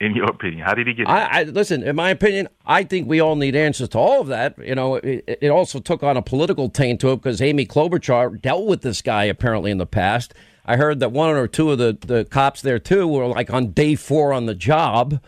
In your opinion, how did he get? I, I, listen. In my opinion, I think we all need answers to all of that. You know, it, it also took on a political taint to it because Amy Klobuchar dealt with this guy apparently in the past. I heard that one or two of the, the cops there too were like on day four on the job,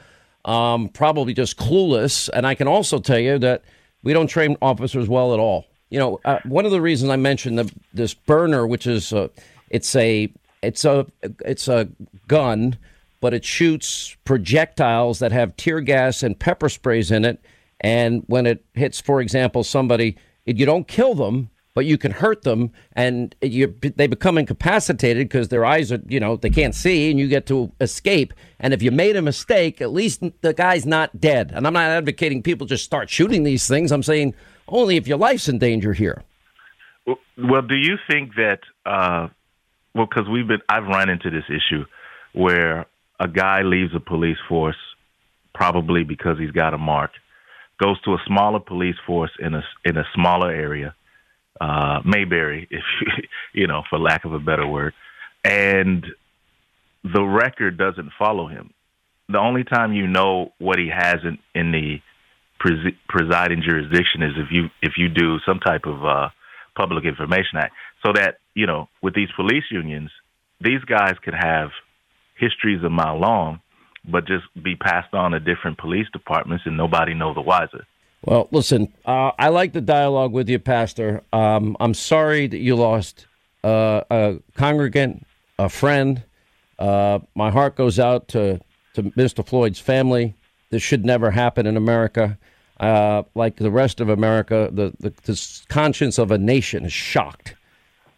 um, probably just clueless. And I can also tell you that we don't train officers well at all you know, uh, one of the reasons I mentioned the, this Byrna, which is a, it's a it's a it's a gun, but it shoots projectiles that have tear gas and pepper sprays in it. And when it hits, for example, somebody, you don't kill them, but you can hurt them, and you, they become incapacitated because their eyes are, you know, they can't see, and you get to escape. And if you made a mistake, at least the guy's not dead. And I'm not advocating people just start shooting these things. I'm saying only if your life's in danger here. Well, do you think that? Uh, well, because we've been, I've run into this issue where a guy leaves a police force, probably because he's got a mark, goes to a smaller police force in a in a smaller area, uh, Mayberry, if you know, for lack of a better word, and the record doesn't follow him. The only time you know what he has in, in the pres- presiding jurisdiction is if you if you do some type of uh, Public Information Act, so that you know with these police unions, these guys could have histories a mile long, but just be passed on to different police departments and nobody know the wiser. Well, listen, uh, I like the dialogue with you, Pastor. Um, I'm sorry that you lost uh, a congregant, a friend. Uh, my heart goes out to, to Mr. Floyd's family. This should never happen in America. Uh, like the rest of America, the, the, the conscience of a nation is shocked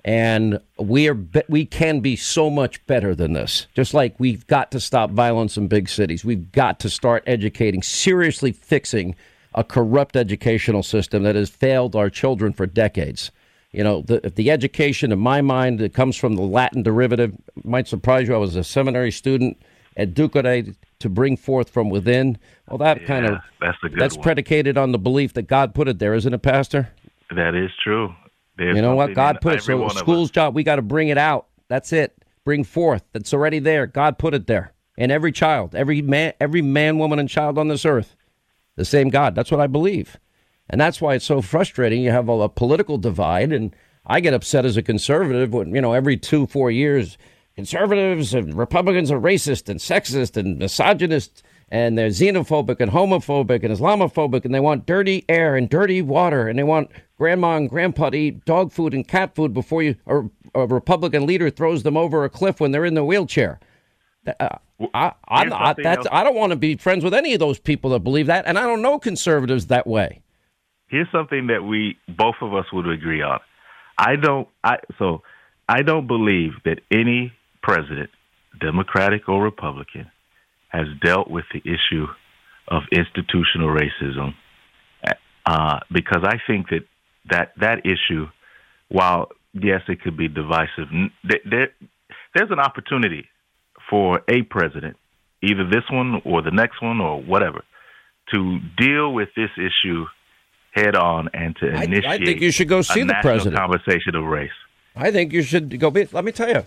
and we are we can be so much better than this. Just like we've got to stop violence in big cities, we've got to start educating, seriously fixing a corrupt educational system that has failed our children for decades. You know, the, the education, in my mind, that comes from the Latin derivative might surprise you. I was a seminary student at Duquesne to bring forth from within. Well, that yeah, kind of that's, that's predicated on the belief that God put it there, isn't it, Pastor? That is true. There's you know what God put. So school's job, we got to bring it out. That's it. Bring forth. That's already there. God put it there. And every child, every man, every man, woman, and child on this earth, the same God. That's what I believe. And that's why it's so frustrating. You have a, a political divide, and I get upset as a conservative when you know every two, four years, conservatives and Republicans are racist and sexist and misogynist and they're xenophobic and homophobic and Islamophobic, and they want dirty air and dirty water, and they want grandma and grandpa to eat dog food and cat food before you or a Republican leader throws them over a cliff when they're in the wheelchair. Uh, I, I'm not, that's, I don't want to be friends with any of those people that believe that, and I don't know conservatives that way. Here's something that we both of us would agree on. I don't. I so I don't believe that any president, Democratic or Republican, has dealt with the issue of institutional racism uh, because I think that that that issue, while yes, it could be divisive, there, there's an opportunity for a president, either this one or the next one or whatever, to deal with this issue head on and to initiate. I, I think you should go see the president. Conversation of race. I think you should go. Be, let me tell you,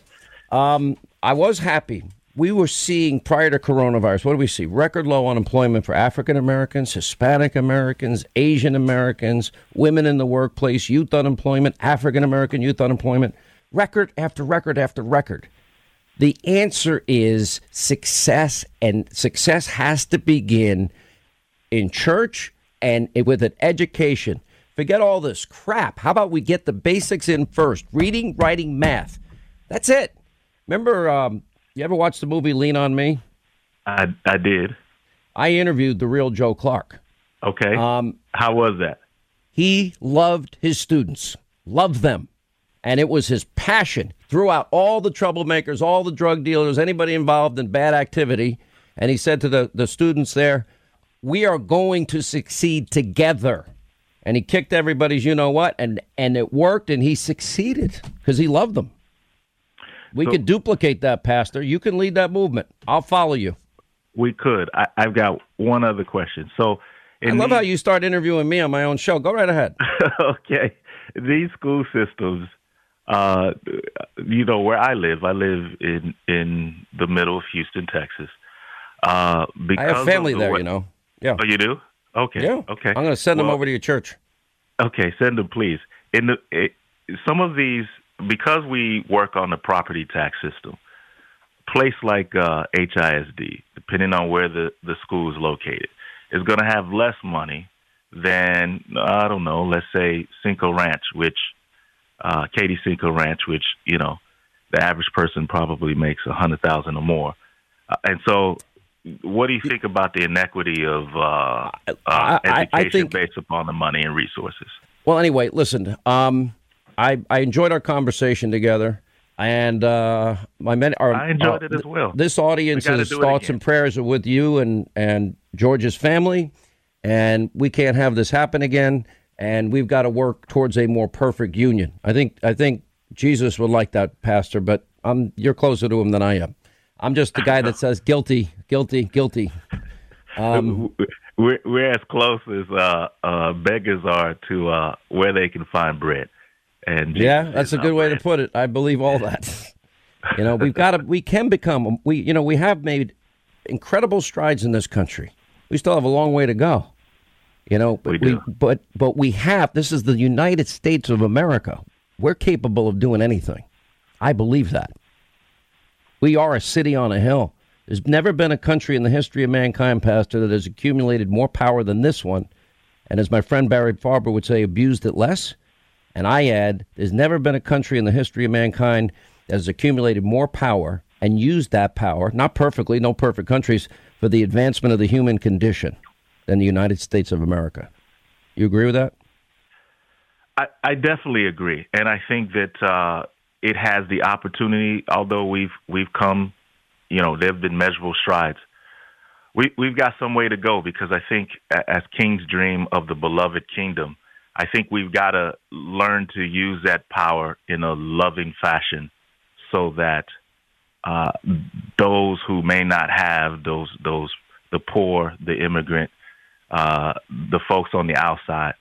um, I was happy we were seeing prior to coronavirus, what do we see? Record low unemployment for African Americans, Hispanic Americans, Asian Americans, women in the workplace, youth unemployment, African American youth unemployment, record after record after record. The answer is success, and success has to begin in church and with an education. Forget all this crap. How about we get the basics in first? Reading, writing, math. That's it. Remember um, you ever watch the movie Lean on Me? I I did. I interviewed the real Joe Clark. Okay. Um, how was that? He loved his students, loved them, and it was his passion. Threw out all the troublemakers, all the drug dealers, anybody involved in bad activity, and he said to the the students there, "We are going to succeed together." And he kicked everybody's you know what, and and it worked, and he succeeded because he loved them. We so, could duplicate that, Pastor. You can lead that movement. I'll follow you. We could. I, have got one other question. So, I love these, how you start interviewing me on my own show. Go right ahead. okay. These school systems, uh, you know, where I live, I live in in the middle of Houston, Texas. Uh, because I have family the there, way, you know. Yeah. Oh, you do? Okay. Yeah. Okay. I'm going to send well, them over to your church. Okay, send them, please. In the it, some of these because we work on the property tax system, place like uh, HISD, depending on where the, the school is located, is going to have less money than, I don't know, let's say Cinco Ranch, which, uh, Katy Cinco Ranch, which, you know, the average person probably makes a hundred thousand or more. Uh, and so what do you think about the inequity of uh, uh, education I, I think, based upon the money and resources? Well, anyway, listen. Um, I, I enjoyed our conversation together. And uh, my men are. I enjoyed it as well. This audience's we thoughts and prayers are with you and and George's family, and we can't have this happen again. And we've got to work towards a more perfect union. I think I think Jesus would like that, Pastor. But I'm you're closer to him than I am. I'm just the guy that says guilty, guilty, guilty. Um, we're, we're as close as uh, uh, beggars are to uh, where they can find bread. And yeah, that's a good way to put it. I believe all that. you know, we've got to, we can become, we, you know, we have made incredible strides in this country. We still have a long way to go. You know, but we, we but but we have. This is the United States of America. We're capable of doing anything. I believe that. We are a city on a hill. There's never been a country in the history of mankind, Pastor, that has accumulated more power than this one. And as my friend Barry Farber would say, abused it less. And I add, there's never been a country in the history of mankind that has accumulated more power and used that power, not perfectly, no perfect countries, for the advancement of the human condition than the United States of America. You agree with that? I, I definitely agree, and I think that uh, it has the opportunity. Although we've we've come, you know, there have been measurable strides. We we've got some way to go because I think, as King's dream of the beloved kingdom, I think we've got to learn to use that power in a loving fashion, so that uh, those who may not have those those the poor, the immigrant, uh, the folks on the outside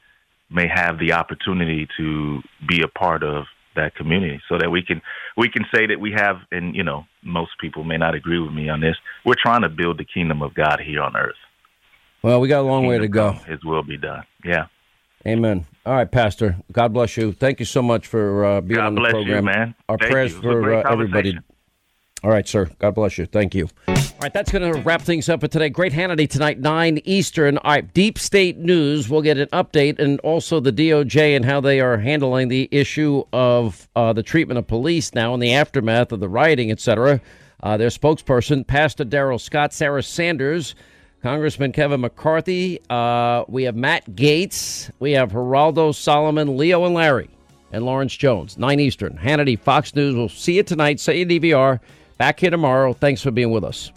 may have the opportunity to be a part of that community so that we can we can say that we have and you know most people may not agree with me on this we're trying to build the kingdom of god here on earth. Well we got a long way to go. his will be done. Yeah amen all right pastor god bless you thank you so much for uh, being god on the bless program you, man our Thank prayers you. for uh, everybody all right sir god bless you thank you all right, that's going to wrap things up for today. Great Hannity tonight, 9 Eastern. All right, Deep State News. We'll get an update and also the DOJ and how they are handling the issue of uh, the treatment of police now in the aftermath of the rioting, etc. Uh, their spokesperson, Pastor Darrell Scott, Sarah Sanders, Congressman Kevin McCarthy. Uh, we have Matt Gaetz. We have Geraldo Solomon, Leo and Larry, and Lawrence Jones, 9 Eastern. Hannity, Fox News. We'll see you tonight. Say your DVR. Back here tomorrow. Thanks for being with us.